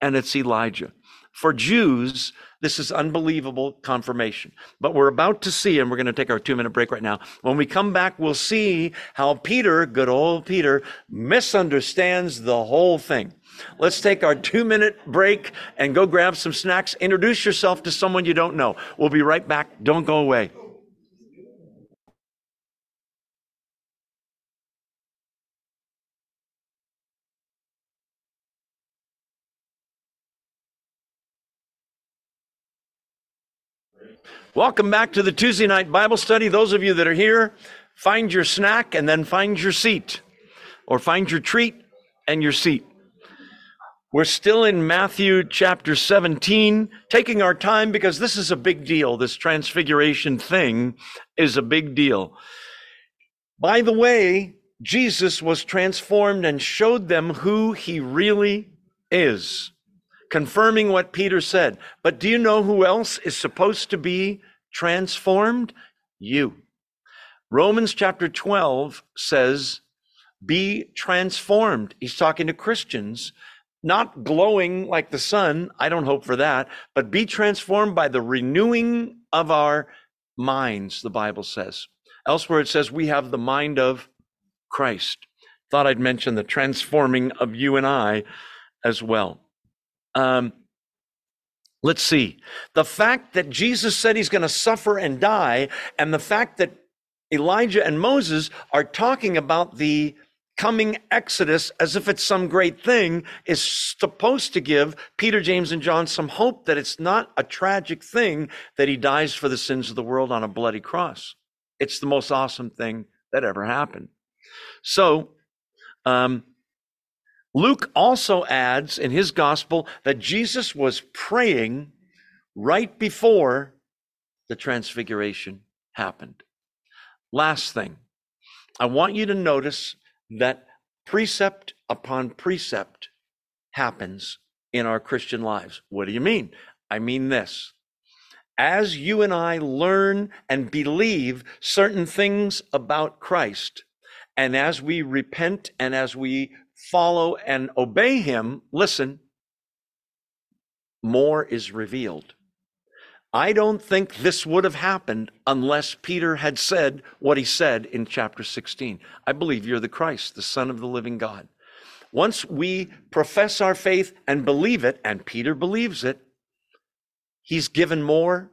and it's Elijah. For Jews, this is unbelievable confirmation. But we're about to see, and we're going to take our two minute break right now. When we come back, we'll see how Peter, good old Peter, misunderstands the whole thing. Let's take our two minute break and go grab some snacks. Introduce yourself to someone you don't know. We'll be right back. Don't go away. Welcome back to the Tuesday night Bible study. Those of you that are here, find your snack and then find your seat, or find your treat and your seat. We're still in Matthew chapter 17, taking our time because this is a big deal. This transfiguration thing is a big deal. By the way, Jesus was transformed and showed them who he really is confirming what Peter said. But do you know who else is supposed to be transformed? You. Romans chapter 12 says, be transformed. He's talking to Christians, not glowing like the sun. I don't hope for that, but be transformed by the renewing of our minds, the Bible says. Elsewhere, it says we have the mind of Christ. Thought I'd mention the transforming of you and I as well. Um, let's see. The fact that Jesus said he's going to suffer and die, and the fact that Elijah and Moses are talking about the coming Exodus as if it's some great thing is supposed to give Peter, James, and John some hope that it's not a tragic thing that he dies for the sins of the world on a bloody cross. It's the most awesome thing that ever happened. So, um, Luke also adds in his gospel that Jesus was praying right before the transfiguration happened. Last thing, I want you to notice that precept upon precept happens in our Christian lives. What do you mean? I mean this. As you and I learn and believe certain things about Christ, and as we repent and as we follow and obey Him, listen, more is revealed. I don't think this would have happened unless Peter had said what he said in chapter 16. I believe you're the Christ, the Son of the living God. Once we profess our faith and believe it, and Peter believes it, he's given more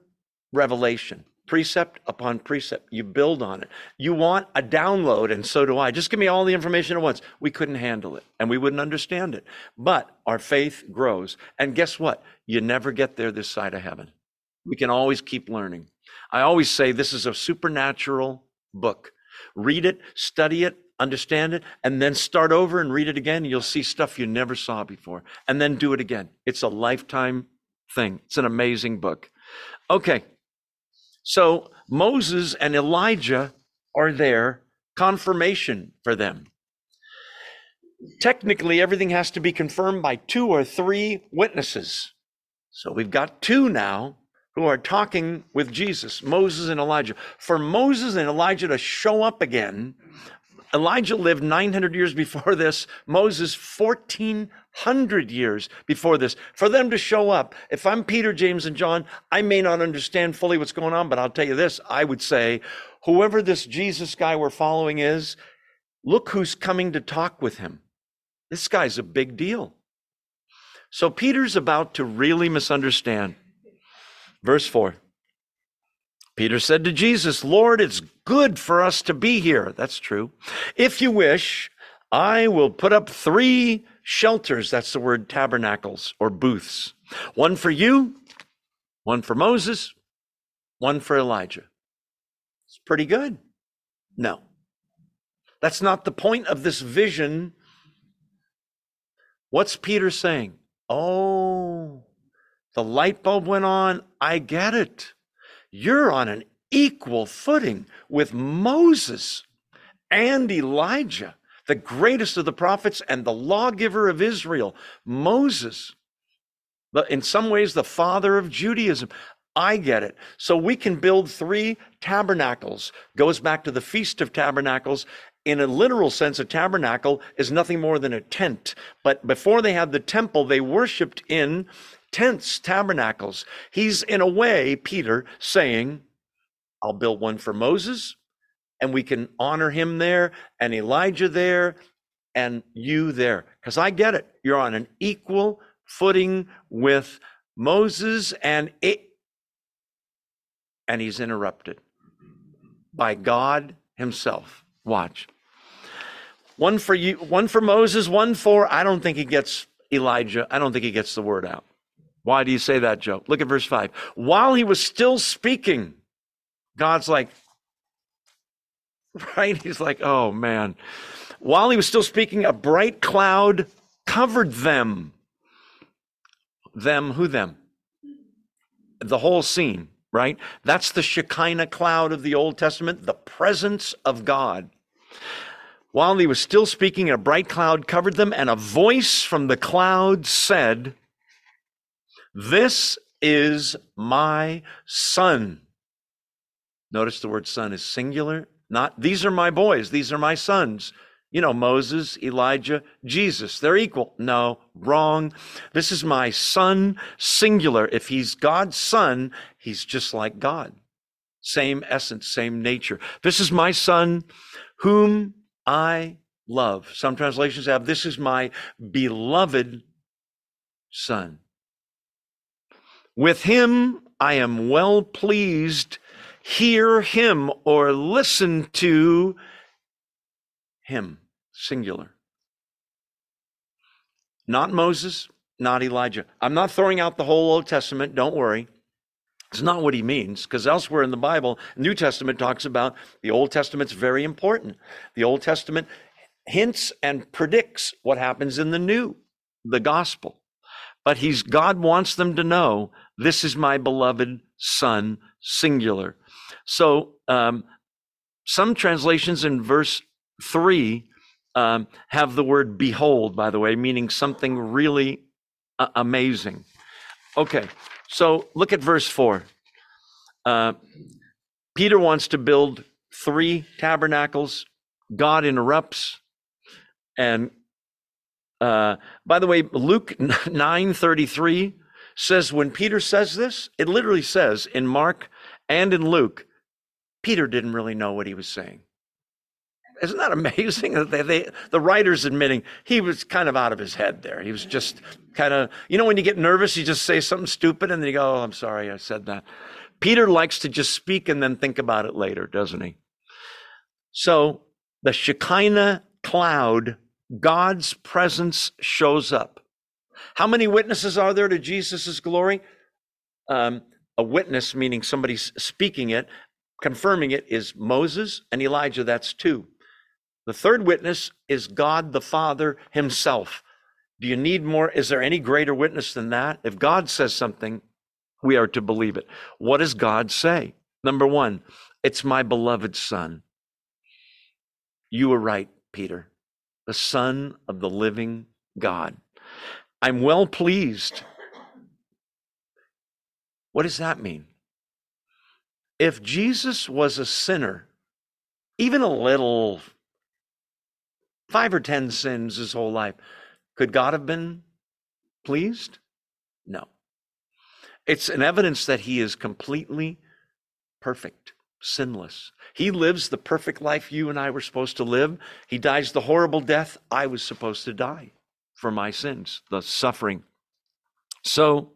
revelation, precept upon precept. You build on it. You want a download, and so do I. Just give me all the information at once. We couldn't handle it, and we wouldn't understand it. But our faith grows. And guess what? You never get there this side of heaven. We can always keep learning. I always say this is a supernatural book. Read it, study it, understand it, and then start over and read it again. You'll see stuff you never saw before, and then do it again. It's a lifetime thing. It's an amazing book. Okay, so Moses and Elijah are there, confirmation for them. Technically, everything has to be confirmed by two or three witnesses. So we've got two now who are talking with Jesus, Moses and Elijah. For Moses and Elijah to show up again, Elijah lived 900 years before this, Moses 1400 years before this. For them to show up, if I'm Peter, James, and John, I may not understand fully what's going on, but I'll tell you this I would say, whoever this Jesus guy we're following is, look who's coming to talk with him. This guy's a big deal. So Peter's about to really misunderstand. Verse 4 Peter said to Jesus, Lord, it's good for us to be here. That's true. If you wish, I will put up three shelters. That's the word tabernacles or booths. One for you, one for Moses, one for Elijah. It's pretty good. No. That's not the point of this vision. What's Peter saying? Oh, the light bulb went on. I get it. You're on an equal footing with Moses and Elijah, the greatest of the prophets and the lawgiver of Israel. Moses, but in some ways, the father of Judaism. I get it. So we can build three tabernacles. Goes back to the Feast of Tabernacles. In a literal sense, a tabernacle is nothing more than a tent. But before they had the temple, they worshiped in tents, tabernacles. He's, in a way, Peter saying, I'll build one for Moses, and we can honor him there, and Elijah there, and you there. Because I get it. You're on an equal footing with Moses, and it, and he's interrupted by God himself. Watch. One for you, one for Moses, one for, I don't think he gets Elijah. I don't think he gets the word out. Why do you say that, Joe? Look at verse 5. While he was still speaking, God's like, right? He's like, oh man. While he was still speaking, a bright cloud covered them. Them, who them? The whole scene, right? That's the Shekinah cloud of the Old Testament, the presence of God. While he was still speaking, a bright cloud covered them, and a voice from the cloud said, this is my son. Notice the word son is singular Not, these are my boys, these are my sons. You know, Moses, Elijah, Jesus, they're equal. No, wrong. This is my son, singular. If he's God's son, he's just like God. Same essence, same nature. This is my son, whom I love. Some translations have, this is my beloved son. With him I am well pleased. Hear him or listen to him singular. Not Moses, not Elijah. I'm not throwing out the whole Old Testament, don't worry. It's not what he means, because elsewhere in the Bible, New Testament talks about the Old Testament's very important. The Old Testament hints and predicts what happens in the New, the gospel. But he's God wants them to know this is my beloved son, singular. So um, some translations in verse three um, have the word behold, by the way, meaning something really uh, amazing. Okay, so look at verse 4. Uh, Peter wants to build three tabernacles. God interrupts. And uh, by the way, Luke 9:33 says when Peter says this, it literally says in Mark and in Luke, Peter didn't really know what he was saying. Isn't that amazing? They, they, the writer's admitting he was kind of out of his head there. He was just kind of, you know, when you get nervous, you just say something stupid and then you go, oh, I'm sorry, I said that. Peter likes to just speak and then think about it later, doesn't he? So the Shekinah cloud, God's presence shows up. How many witnesses are there to Jesus' glory? Um, a witness, meaning somebody's speaking it, confirming it, is Moses and Elijah. That's two. The third witness is God the Father Himself. Do you need more? Is there any greater witness than that? If God says something, we are to believe it. What does God say? Number one, it's my beloved Son. You were right, Peter, the Son of the living God. I'm well pleased. What does that mean? If Jesus was a sinner, even a little five or 10 sins his whole life. Could God have been pleased? No. It's an evidence that he is completely perfect, sinless. He lives the perfect life you and I were supposed to live. He dies the horrible death I was supposed to die for my sins, the suffering. So,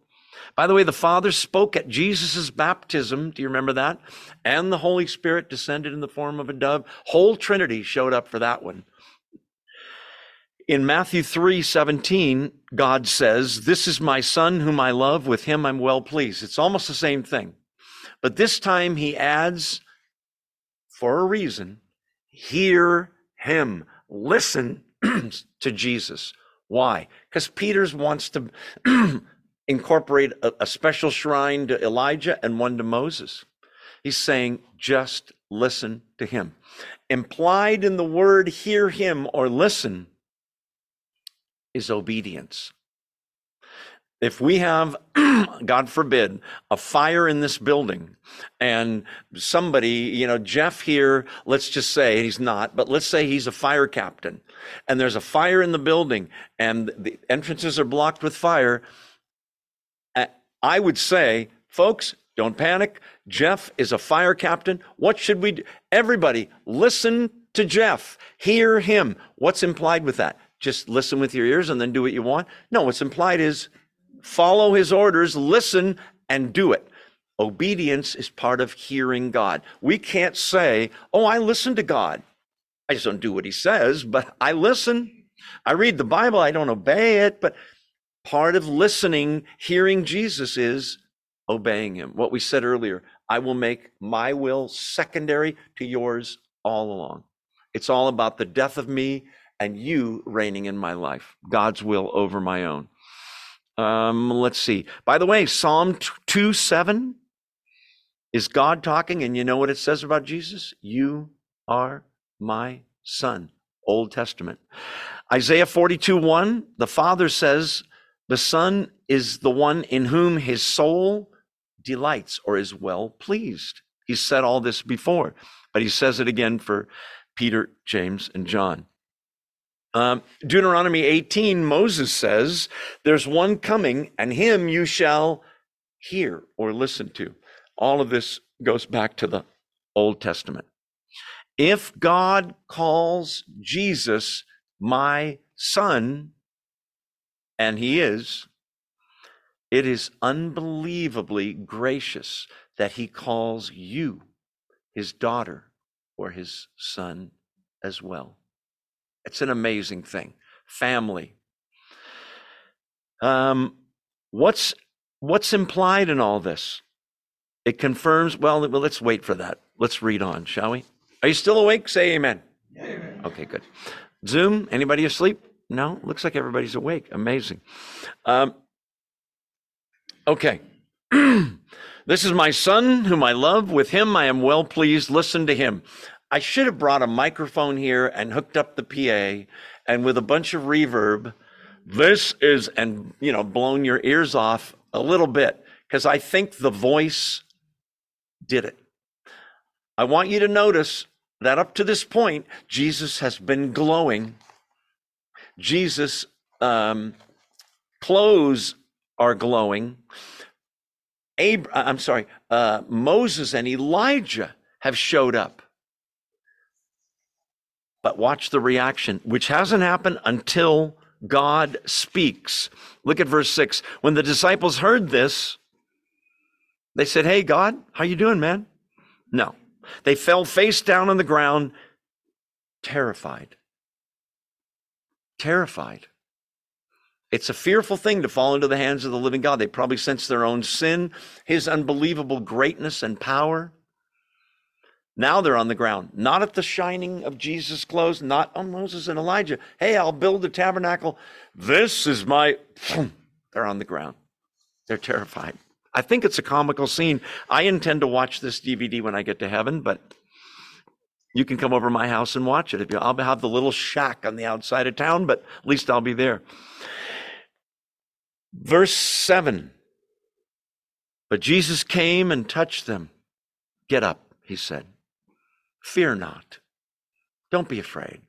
by the way, the Father spoke at Jesus' baptism. Do you remember that? And the Holy Spirit descended in the form of a dove. Whole Trinity showed up for that one. In Matthew 3 17, God says, This is my son whom I love, with him I'm well pleased. It's almost the same thing. But this time he adds, for a reason, hear him, listen to Jesus. Why? Because Peter's wants to incorporate a, a special shrine to Elijah and one to Moses. He's saying, just listen to him. Implied in the word hear him or listen is obedience. If we have, God forbid, a fire in this building and somebody, you know, Jeff here, let's just say he's not, but let's say he's a fire captain and there's a fire in the building and the entrances are blocked with fire. I would say, folks, don't panic. Jeff is a fire captain. What should we do? Everybody, listen to Jeff. Hear him. What's implied with that? just listen with your ears and then do what you want. No, what's implied is follow his orders, listen, and do it. Obedience is part of hearing God. We can't say, Oh, I listen to God. I just don't do what he says, but I listen. I read the Bible, I don't obey it, but part of listening, hearing Jesus is obeying him. What we said earlier, I will make my will secondary to yours all along. It's all about the death of me and you reigning in my life, God's will over my own. Um, let's see. By the way, Psalm 2 7 is God talking, and you know what it says about Jesus? You are my son. Old Testament. Isaiah 42 1, the Father says, The Son is the one in whom his soul delights or is well pleased. He said all this before. but he says it again for Peter, James, and John. Um, Deuteronomy 18, Moses says, There's one coming, and him you shall hear or listen to. All of this goes back to the Old Testament. If God calls Jesus my son, and he is, it is unbelievably gracious that he calls you his daughter or his son as well. It's an amazing thing. Family. Um, what's what's implied in all this? It confirms. Well, let's wait for that. Let's read on, shall we? Are you still awake? Say amen. amen. Okay, good. Zoom. Anybody asleep? No. Looks like everybody's awake. Amazing. Um, okay. this is my son, whom I love. With him I am well pleased. Listen to him. I should have brought a microphone here and hooked up the PA and with a bunch of reverb. This is, and, you know, blown your ears off a little bit because I think the voice did it. I want you to notice that up to this point, Jesus has been glowing. Jesus' um, clothes are glowing. Ab- I'm sorry, uh, Moses and Elijah have showed up. But watch the reaction, which hasn't happened until God speaks. Look at verse 6. When the disciples heard this, they said, Hey, God, how you doing, man? No. They fell face down on the ground, terrified. Terrified. It's a fearful thing to fall into the hands of the living God. They probably sense their own sin, his unbelievable greatness and power. Now they're on the ground, not at the shining of Jesus' clothes, not on Moses and Elijah. Hey, I'll build the tabernacle. This is my. They're on the ground. They're terrified. I think it's a comical scene. I intend to watch this DVD when I get to heaven, but you can come over my house and watch it. I'll have the little shack on the outside of town, but at least I'll be there. Verse 7 But Jesus came and touched them. Get up, he said. Fear not. Don't be afraid.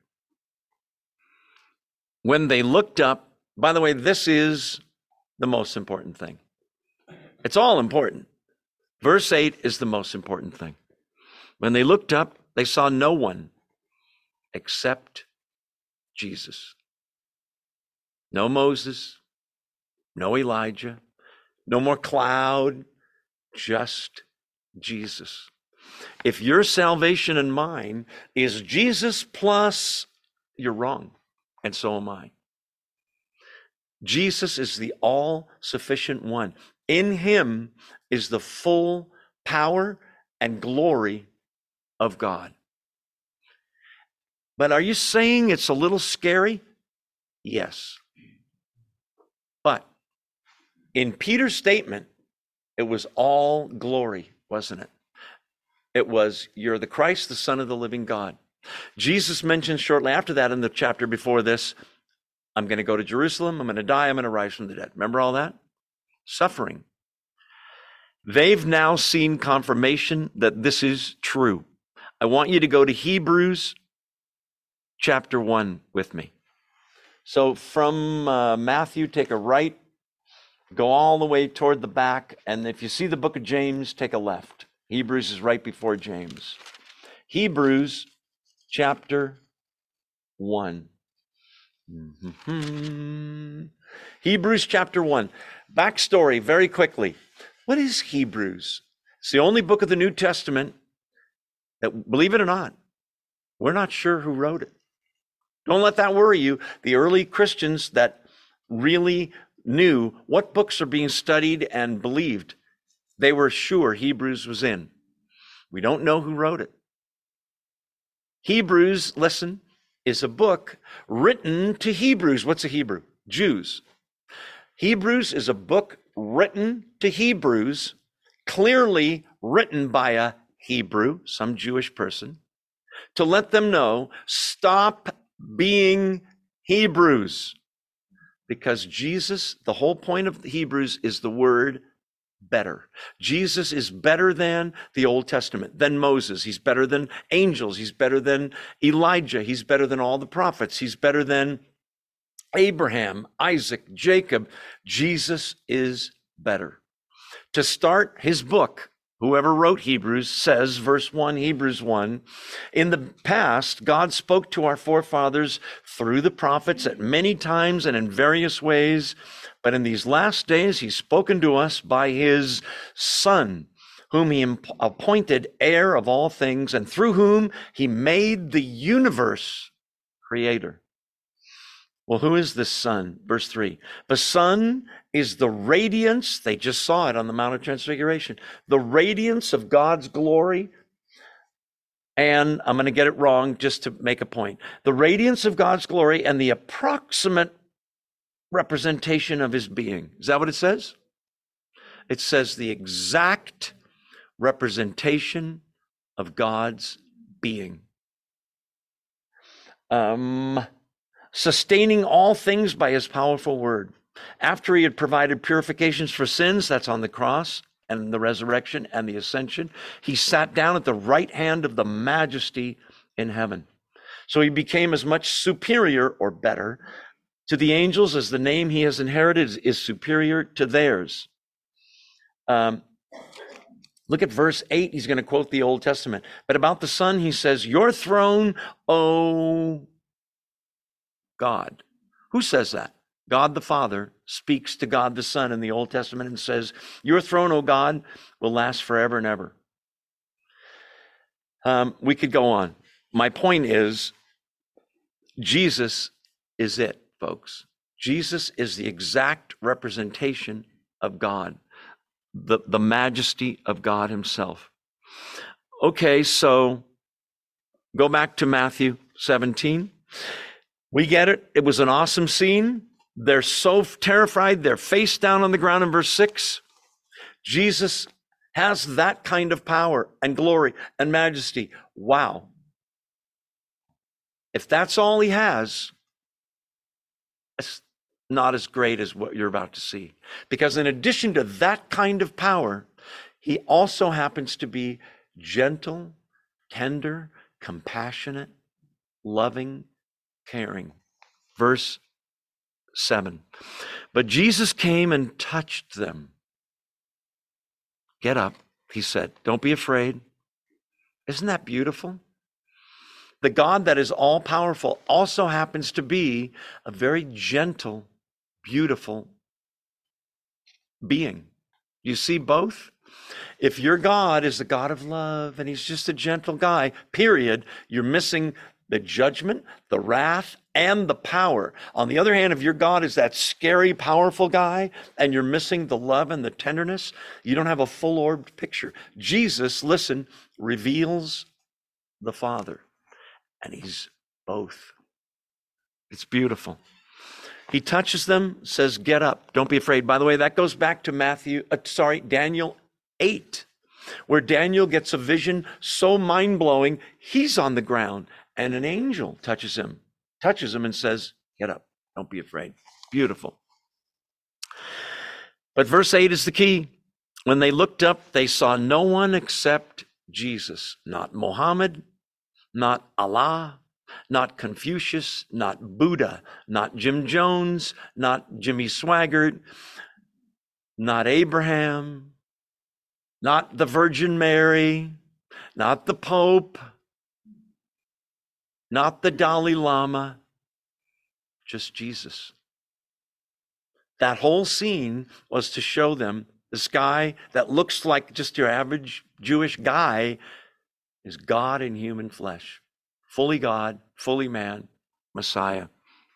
When they looked up, by the way, this is the most important thing. It's all important. Verse 8 is the most important thing. When they looked up, they saw no one except Jesus. No Moses, no Elijah, no more cloud, just Jesus. If your salvation and mine is Jesus plus, you're wrong. And so am I. Jesus is the all sufficient one. In him is the full power and glory of God. But are you saying it's a little scary? Yes. But in Peter's statement, it was all glory, wasn't it? It was, You're the Christ, the Son of the living God. Jesus mentioned shortly after that in the chapter before this, I'm going to go to Jerusalem, I'm going to die, I'm going to rise from the dead. Remember all that? Suffering. They've now seen confirmation that this is true. I want you to go to Hebrews chapter 1 with me. So from uh, Matthew, take a right, go all the way toward the back, and if you see the book of James, take a left. Hebrews is right before James. Hebrews chapter 1. Mm-hmm. Hebrews chapter 1. Backstory very quickly. What is Hebrews? It's the only book of the New Testament that, believe it or not, we're not sure who wrote it. Don't let that worry you. The early Christians that really knew what books are being studied and believed they were sure Hebrews was in. We don't know who wrote it. Hebrews, listen, is a book written to Hebrews. What's a Hebrew? Jews. Hebrews is a book written to Hebrews, clearly written by a Hebrew, some Jewish person, to let them know stop being Hebrews. Because Jesus, the whole point of Hebrews is the word better. Jesus is better than the Old Testament, than Moses. He's better than angels. He's better than Elijah. He's better than all the prophets. He's better than Abraham, Isaac, Jacob. Jesus is better. To start his book, whoever wrote Hebrews says, verse 1, Hebrews 1, in the past, God spoke to our forefathers through the prophets at many times and in various ways. But in these last days, he's spoken to us by his Son, whom he appointed heir of all things, and through whom he made the universe creator. Well, who is this Son? Verse 3. The Son is the radiance, they just saw it on the Mount of Transfiguration, the radiance of God's glory. And I'm going to get it wrong just to make a point. The radiance of God's glory and the approximate representation of his being. Is that what it says? It says the exact representation of God's being. Um, sustaining all things by his powerful word. After he had provided purifications for sins, that's on the cross and the resurrection and the ascension, he sat down at the right hand of the majesty in heaven. So he became as much superior or better to the angels as the name he has inherited is, superior to theirs. Um, look at verse 8. He's going to quote the Old Testament. But about the Son, he says, Your throne, O God. Who says that? God the Father speaks to God the Son in the Old Testament and says, Your throne, O God, will last forever and ever. Um, we could go on. My point is, Jesus is it folks. Jesus is the exact representation of God, the, the majesty of God Himself. Okay, so go back to Matthew 17. We get it. It was an awesome scene. They're so terrified, they're face down on the ground in verse 6. Jesus has that kind of power and glory and majesty. Wow. If that's all he has, it's not as great as what you're about to see. Because in addition to that kind of power, he also happens to be gentle, tender, compassionate, loving, caring. Verse 7. But Jesus came and touched them. Get up, he said. Don't be afraid. Isn't that beautiful? The God that is all powerful also happens to be a very gentle, beautiful being. You see both? If your God is the God of love and he's just a gentle guy, period, you're missing the judgment, the wrath, and the power. On the other hand, if your God is that scary, powerful guy and you're missing the love and the tenderness, you don't have a full orbed picture. Jesus, listen, reveals the Father and he's both. It's beautiful. He touches them, says, Get up, don't be afraid. By the way, that goes back to Matthew, uh, sorry, Daniel 8, where Daniel gets a vision so mind blowing, he's on the ground, and an angel touches him, touches him, and says, Get up, don't be afraid. Beautiful. But verse 8 is the key. When they looked up, they saw no one except Jesus, not Mohammed, not Allah, not Confucius, not Buddha, not Jim Jones, not Jimmy Swaggart, not Abraham, not the Virgin Mary, not the Pope, not the Dalai Lama, just Jesus. That whole scene was to show them this guy that looks like just your average Jewish guy is God in human flesh, fully God, fully man, Messiah.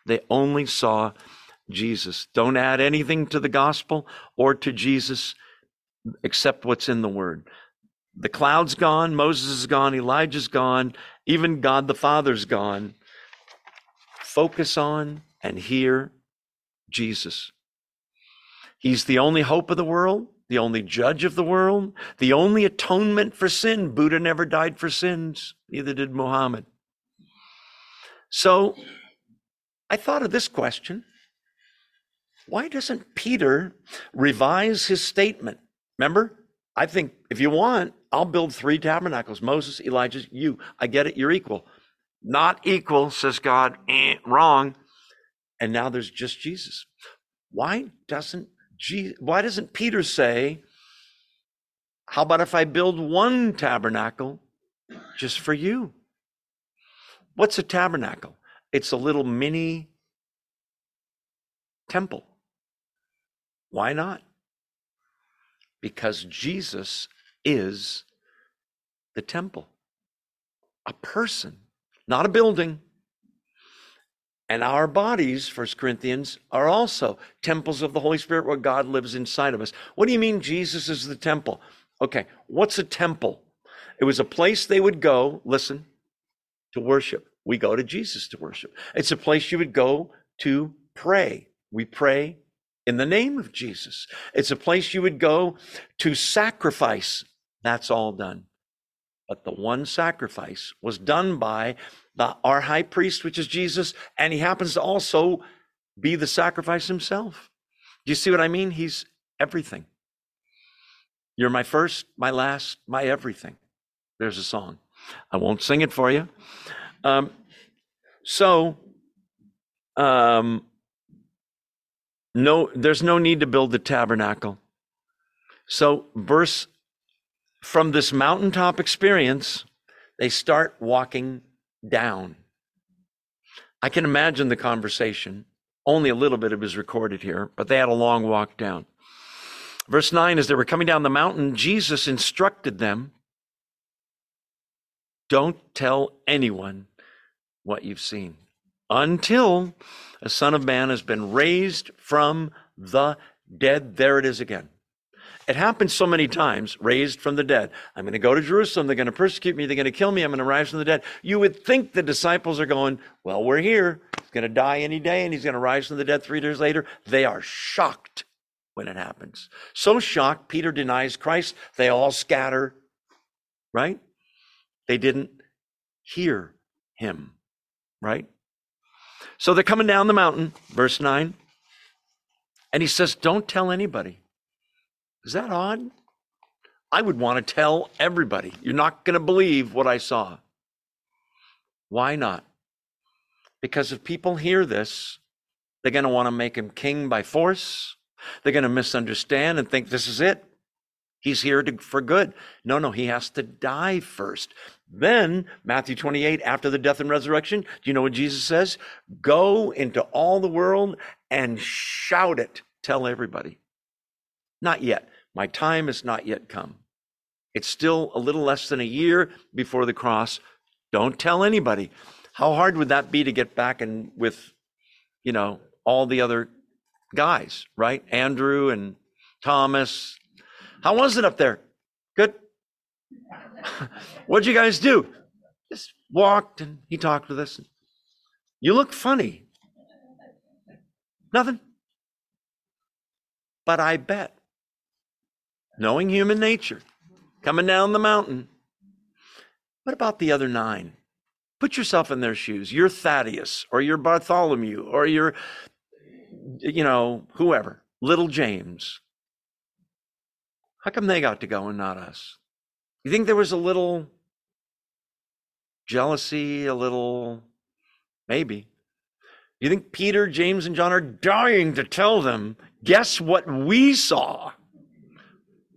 They only saw Jesus. Don't add anything to the gospel or to Jesus except what's in the word. The cloud's gone, Moses is gone, Elijah's gone, even God the Father's gone. Focus on and hear Jesus. He's the only hope of the world the only judge of the world, the only atonement for sin. Buddha never died for sins, neither did Muhammad. So I thought of this question Why doesn't Peter revise his statement Remember? I think if you want, I'll build three tabernacles Moses, Elijah, you. I get it. You're equal. Not equal, says God. Eh, wrong. And now there's just Jesus. Why doesn't Je- why doesn't Peter say, How about if I build one tabernacle just for you? What's a tabernacle? It's a little mini temple. Why not? Because Jesus is the temple, a person, not a building. And our bodies, First Corinthians, are also temples of the Holy Spirit where God lives inside of us. What do you mean Jesus is the temple? Okay, what's a temple? It was a place they would go, listen, to worship. We go to Jesus to worship. It's a place you would go to pray. We pray in the name of Jesus. It's a place you would go to sacrifice. That's all done. But the one sacrifice was done by the, our high priest, which is Jesus, and he happens to also be the sacrifice himself. Do you see what I mean? He's everything. You're my first, my last, my everything. There's a song. I won't sing it for you. Um, so, um, no, there's no need to build the tabernacle. So, verse from this mountaintop experience, they start walking down. I can imagine the conversation. Only a little bit of it is recorded here, but they had a long walk down. Verse 9 As they were coming down the mountain, Jesus instructed them don't tell anyone what you've seen until a Son of Man has been raised from the dead. There it is again. It happens so many times, raised from the dead. I'm going to go to Jerusalem. They're going to persecute me. They're going to kill me. I'm going to rise from the dead. You would think the disciples are going, Well, we're here. He's going to die any day and he's going to rise from the dead three days later. They are shocked when it happens. So shocked, Peter denies Christ. They all scatter, right? They didn't hear him, right? So they're coming down the mountain, verse 9. And he says, Don't tell anybody. Is that odd? I would want to tell everybody. You're not going to believe what I saw. Why not? Because if people hear this, they're going to want to make him king by force. They're going to misunderstand and think this is it. He's here to, for good. No, no, he has to die first. Then, Matthew 28, after the death and resurrection, do you know what Jesus says? Go into all the world and shout it. Tell everybody. Not yet. My time has not yet come. It's still a little less than a year before the cross. Don't tell anybody. How hard would that be to get back and with, you know, all the other guys, right? Andrew and Thomas. How was it up there? Good. What'd you guys do? Just walked and he talked with us. You look funny. Nothing. But I bet knowing human nature, coming down the mountain. What about the other nine? Put yourself in their shoes. You're Thaddeus, or you're Bartholomew, or you're, you know, whoever, little James. How come they got to go and not us? You think there was a little jealousy, a little, maybe. You think Peter, James, and John are dying to tell them, guess what we saw?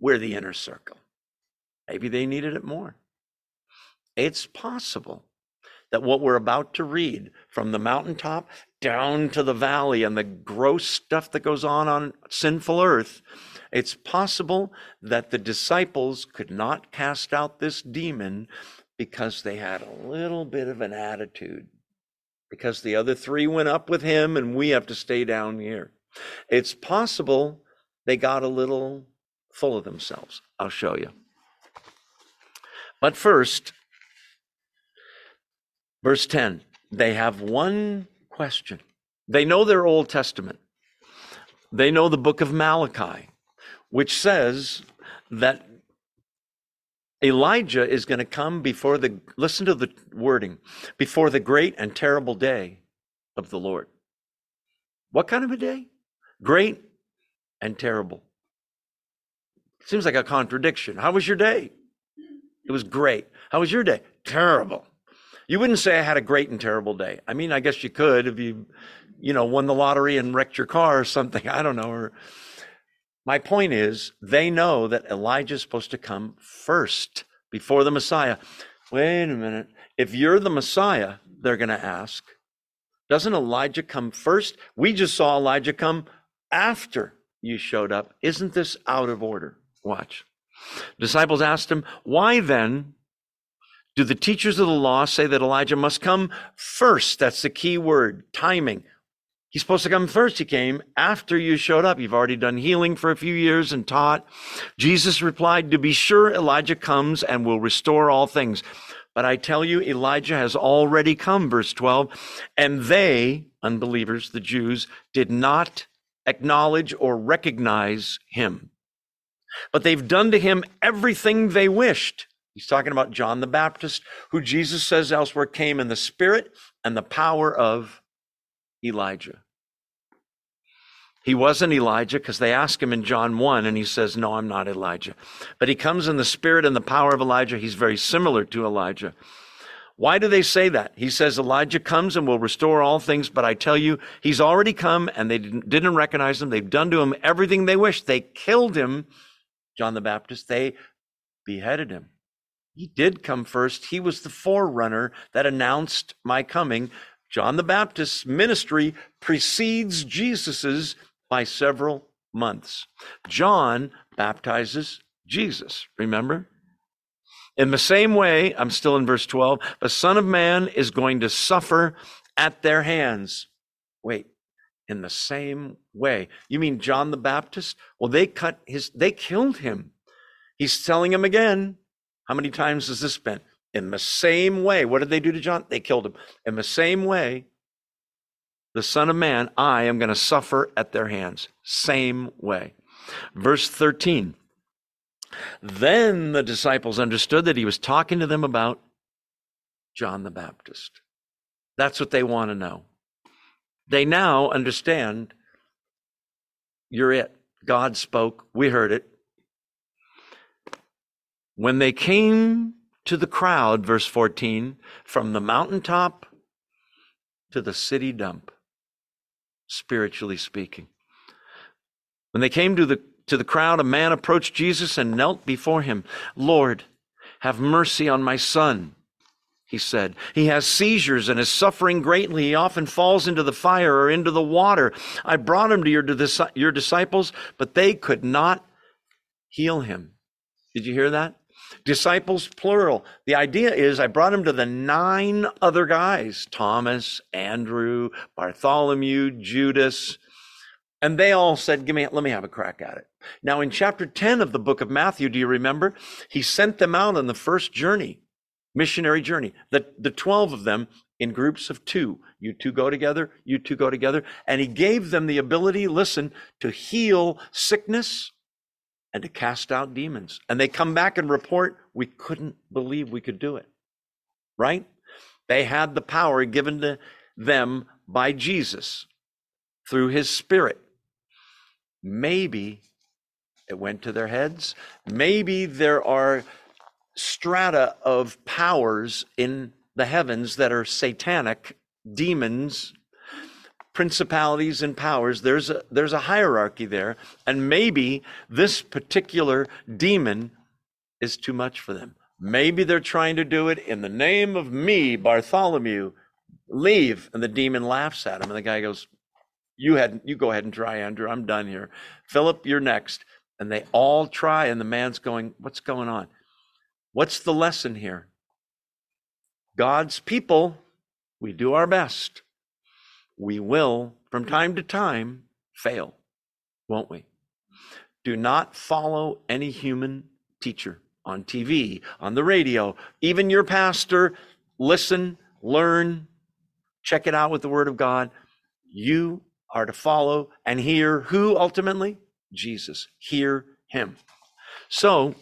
We're the inner circle. Maybe they needed it more. It's possible that what we're about to read from the mountaintop down to the valley and the gross stuff that goes on on sinful earth, it's possible that the disciples could not cast out this demon because they had a little bit of an attitude. Because the other three went up with him and we have to stay down here. It's possible they got a little full of themselves. I'll show you. But first, verse 10 they have one question. They know their Old Testament, they know the book of Malachi, which says that Elijah is going to come before the, listen to the wording, before the great and terrible day of the Lord. What kind of a day? Great and terrible Seems like a contradiction. How was your day? It was great. How was your day? Terrible. You wouldn't say I had a great and terrible day. I mean, I guess you could if you, you know, won the lottery and wrecked your car or something. I don't know. Or my point is, they know that Elijah is supposed to come first before the Messiah. Wait a minute. If you're the Messiah, they're going to ask, doesn't Elijah come first? We just saw Elijah come after you showed up. Isn't this out of order? Watch. Disciples asked him, Why then do the teachers of the law say that Elijah must come first? That's the key word timing. He's supposed to come first. He came after you showed up. You've already done healing for a few years and taught. Jesus replied, To be sure, Elijah comes and will restore all things. But I tell you, Elijah has already come, verse 12, and they, unbelievers, the Jews, did not acknowledge or recognize him. But they've done to him everything they wished. He's talking about John the Baptist, who Jesus says elsewhere came in the spirit and the power of Elijah. He wasn't Elijah because they ask him in John 1 and he says, No, I'm not Elijah. But he comes in the spirit and the power of Elijah. He's very similar to Elijah. Why do they say that? He says Elijah comes and will restore all things, but I tell you, he's already come and they didn't, didn't recognize him. They've done to him everything they wished. They killed him, John the Baptist. They beheaded him. He did come first. He was the forerunner that announced my coming. John the Baptist's ministry precedes Jesus's by several months. John baptizes Jesus, remember? In the same way, I'm still in verse 12, the Son of Man is going to suffer at their hands. Wait, in the same way. You mean John the Baptist? Well, they cut his, they killed him. He's telling him again. How many times has this been? In the same way. What did they do to John? They killed him. In the same way, the Son of Man, I am going to suffer at their hands. Same way. Verse 13. Then the disciples understood that he was talking to them about John the Baptist. That's what they want to know. They now understand you're it. God spoke. We heard it. When they came to the crowd, verse 14, from the mountaintop to the city dump, spiritually speaking. When they came to the, to the crowd, a man approached Jesus and knelt before him. Lord, have mercy on my son, he said. He has seizures and is suffering greatly. He often falls into the fire or into the water. I brought him to your, to your disciples, but they could not heal him. Did you hear that? Disciples, plural. The idea is I brought him to the nine other guys Thomas, Andrew, Bartholomew, Judas. And they all said, Give me, let me have a crack at it. Now, in chapter 10 of the book of Matthew, do you remember? He sent them out on the first journey, missionary journey. The, the 12 of them in groups of two. You two go together, you two go together. And he gave them the ability, listen, to heal sickness, and to cast out demons. And they come back and report, we couldn't believe we could do it. Right? They had the power given to them by Jesus through his spirit. Maybe it went to their heads. Maybe there are strata of powers in the heavens that are satanic demons principalities and powers. There's a there's a hierarchy there. And maybe this particular demon is too much for them. Maybe they're trying to do it in the name of me bartholomew. Leave. And the demon laughs at him. And the guy goes you had you go ahead and try andrew. I'm done here. Philip you're next. And they all try. And the man's going what's going on what's the lesson here god's people we do our best we will, from time to time, fail, won't we? Do not follow any human teacher on TV, on the radio, even your pastor. Listen, learn, check it out with the Word of God. You are to follow and hear who ultimately? Jesus. Hear him. So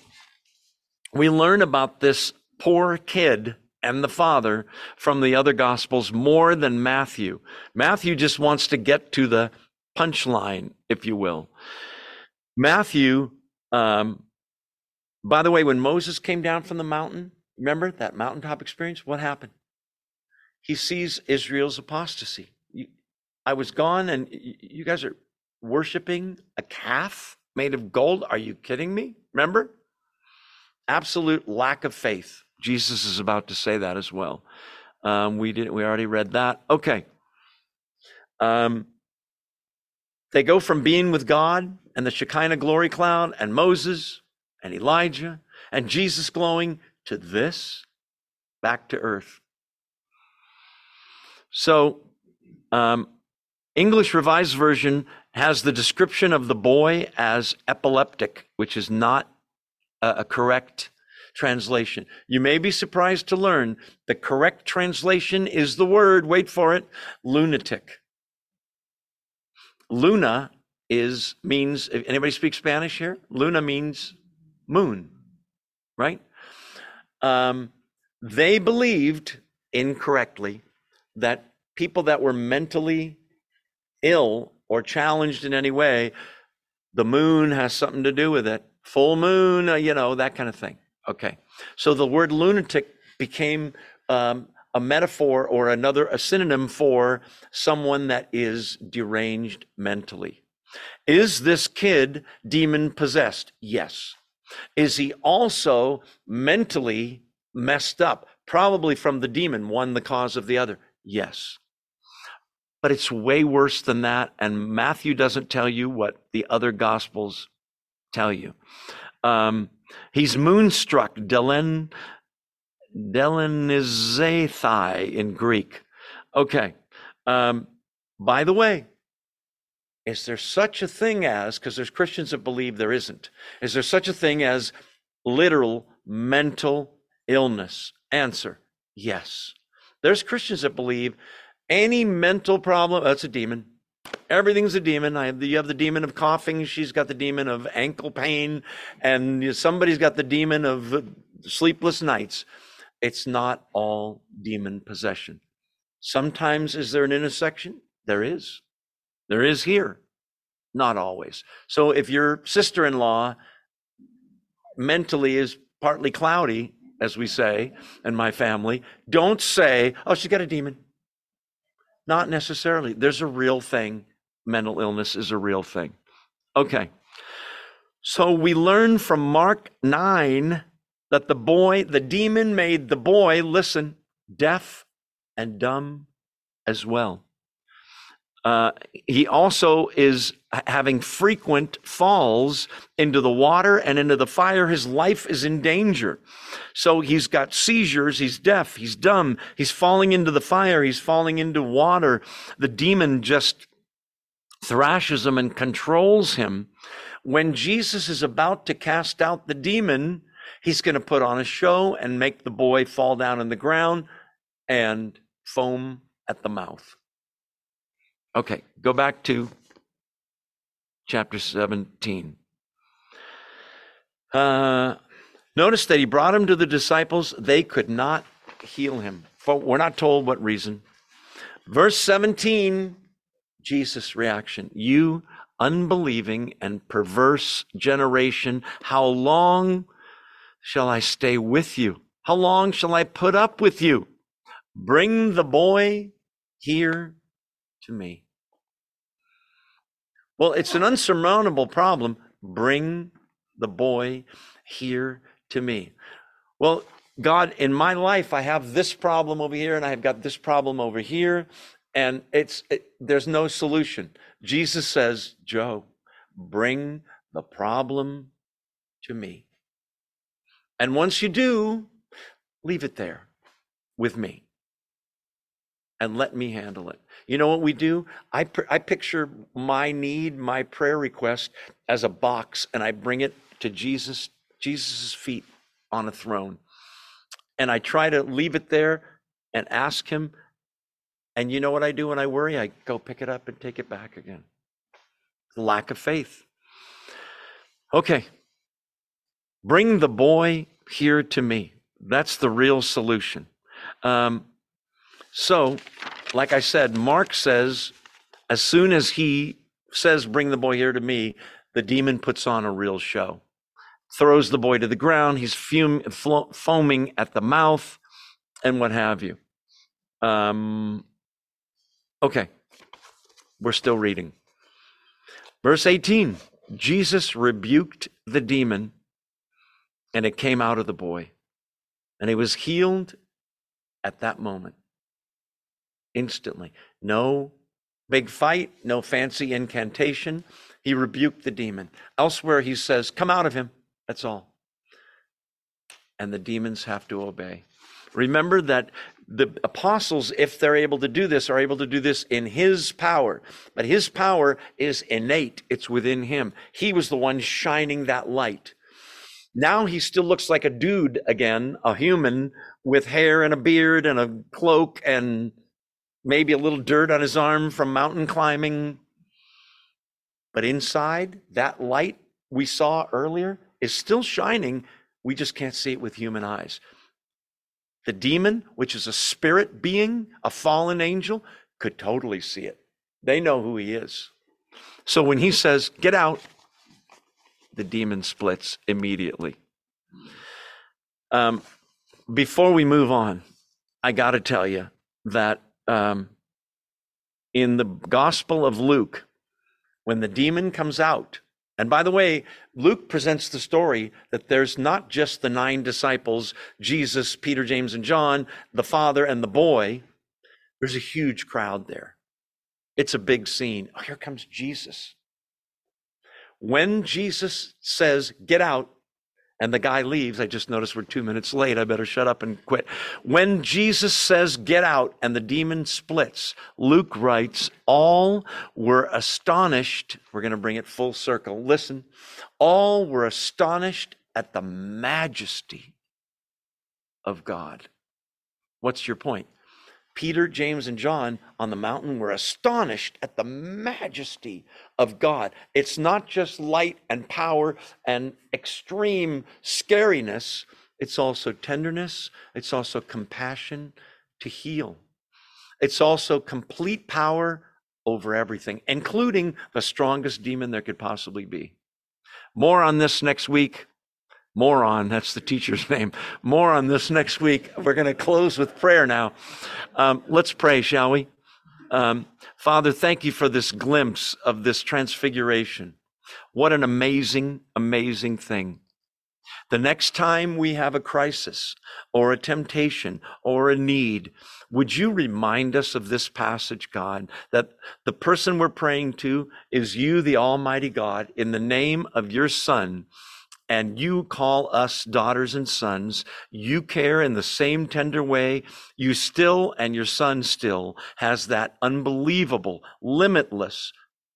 we learn about this poor kid and the Father from the other Gospels more than Matthew. Matthew just wants to get to the punchline, if you will. Matthew um, By the way, when Moses came down from the mountain, remember that mountaintop experience? What happened? He sees Israel's apostasy. I was gone, and you guys are worshiping a calf made of gold. Are you kidding me? Remember? Absolute lack of faith. Jesus is about to say that as well. Um, we did. We already read that. Okay. Um, they go from being with God and the Shekinah glory cloud and Moses and Elijah and Jesus glowing to this back to earth. So, um, English Revised Version has the description of the boy as epileptic, which is not a, a correct translation. You may be surprised to learn the correct translation is the word, wait for it, lunatic. Luna is means if anybody speaks Spanish here? Luna means moon, right? Um, they believed incorrectly that people that were mentally ill or challenged in any way, the moon has something to do with it. Full moon, uh, you know, that kind of thing. Okay. So the word lunatic became um, a metaphor or another, a synonym for someone that is deranged mentally. Is this kid demon possessed? Yes. Is he also mentally messed up? Probably from the demon, one the cause of the other. Yes. But it's way worse than that. And Matthew doesn't tell you what the other gospels tell you. Um, he's moonstruck, Delen, Delenizathai in Greek. Okay. Um, by the way, is there such a thing as, because there's Christians that believe there isn't, is there such a thing as literal mental illness? Answer yes. There's Christians that believe any mental problem, that's a demon. Everything's a demon. I have the, you have the demon of coughing. She's got the demon of ankle pain, and somebody's got the demon of sleepless nights. It's not all demon possession. Sometimes is there an intersection? There is. There is here. Not always. So if your sister-in-law mentally is partly cloudy, as we say in my family, don't say, "Oh, she's got a demon." Not necessarily. There's a real thing. Mental illness is a real thing. Okay. So we learn from Mark 9 that the boy, the demon made the boy, listen, deaf and dumb as well. Uh, he also is having frequent falls into the water and into the fire. His life is in danger. So he's got seizures. He's deaf. He's dumb. He's falling into the fire. He's falling into water. The demon just thrashes him and controls him. When Jesus is about to cast out the demon, he's going to put on a show and make the boy fall down on the ground and foam at the mouth. Okay, go back to chapter 17. Uh, notice that he brought him to the disciples. They could not heal him. For we're not told what reason. Verse 17, Jesus' reaction. You unbelieving and perverse generation, how long shall I stay with you? How long shall I put up with you? Bring the boy here to me. Well, it's an unsurmountable problem. Bring the boy here to me. Well, God, in my life, I have this problem over here, and I've got this problem over here, and it's it, there's no solution. Jesus says, Joe, bring the problem to me. And once you do, leave it there with me and let me handle it. You know what we do? I, I picture my need, my prayer request as a box, and I bring it to Jesus, Jesus' feet on a throne. And I try to leave it there and ask him. And you know what I do when I worry? I go pick it up and take it back again. Lack of faith. Okay. Bring the boy here to me. That's the real solution. Um, so, like I said, Mark says, as soon as he says, Bring the boy here to me, the demon puts on a real show. throws the boy to the ground. He's fum- flo- foaming at the mouth and what have you. Um, okay, we're still reading. Verse 18 Jesus rebuked the demon, and it came out of the boy, and he was healed at that moment, instantly. No big fight, no fancy incantation. He rebuked the demon. Elsewhere, he says, Come out of him. That's all. And the demons have to obey. Remember that the apostles, if they're able to do this, are able to do this in his power. But his power is innate, it's within him. He was the one shining that light. Now he still looks like a dude again, a human with hair and a beard and a cloak and maybe a little dirt on his arm from mountain climbing. But inside, that light we saw earlier is still shining. We just can't see it with human eyes. The demon, which is a spirit being, a fallen angel, could totally see it. They know who he is. So when he says, Get out, the demon splits immediately. Um, before we move on, I got to tell you that um, in the Gospel of Luke, when the demon comes out, and by the way, Luke presents the story that there's not just the nine disciples, Jesus, Peter, James, and John, the father, and the boy. There's a huge crowd there. It's a big scene. Oh, here comes Jesus. When Jesus says, Get out, and the guy leaves. I just noticed we're two minutes late. I better shut up and quit. When Jesus says, Get out, and the demon splits, Luke writes, All were astonished. We're going to bring it full circle. Listen. All were astonished at the majesty of God. What's your point? Peter, James, and John on the mountain were astonished at the majesty of God. It's not just light and power and extreme scariness, it's also tenderness, it's also compassion to heal. It's also complete power over everything, including the strongest demon there could possibly be. More on this next week. More on, that's the teacher's name. More on this next week. We're going to close with prayer now. Um, let's pray, shall we? Um, Father, thank you for this glimpse of this transfiguration. What an amazing, amazing thing. The next time we have a crisis or a temptation or a need, would you remind us of this passage, God, that the person we're praying to is you, the Almighty God, in the name of your Son and you call us daughters and sons. You care in the same tender way. You still, and your son still, has that unbelievable, limitless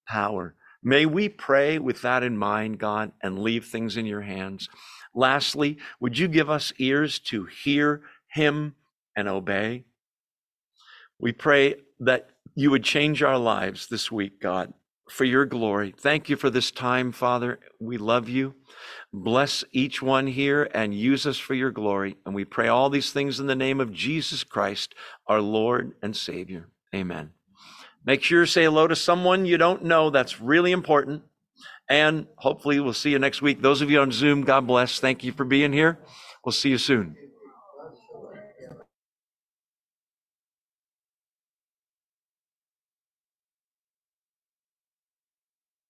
power. May we pray with that in mind, God, and leave things in your hands. Lastly, would you give us ears to hear him and obey? We pray that you would change our lives this week, God, for your glory. Thank you for this time, Father. We love you. Bless each one here and use us for your glory. And we pray all these things in the name of Jesus Christ, our Lord and Savior. Amen. Make sure to say hello to someone you don't know. That's really important. And hopefully, we'll see you next week. Those of you on Zoom, God bless. Thank you for being here. We'll see you soon.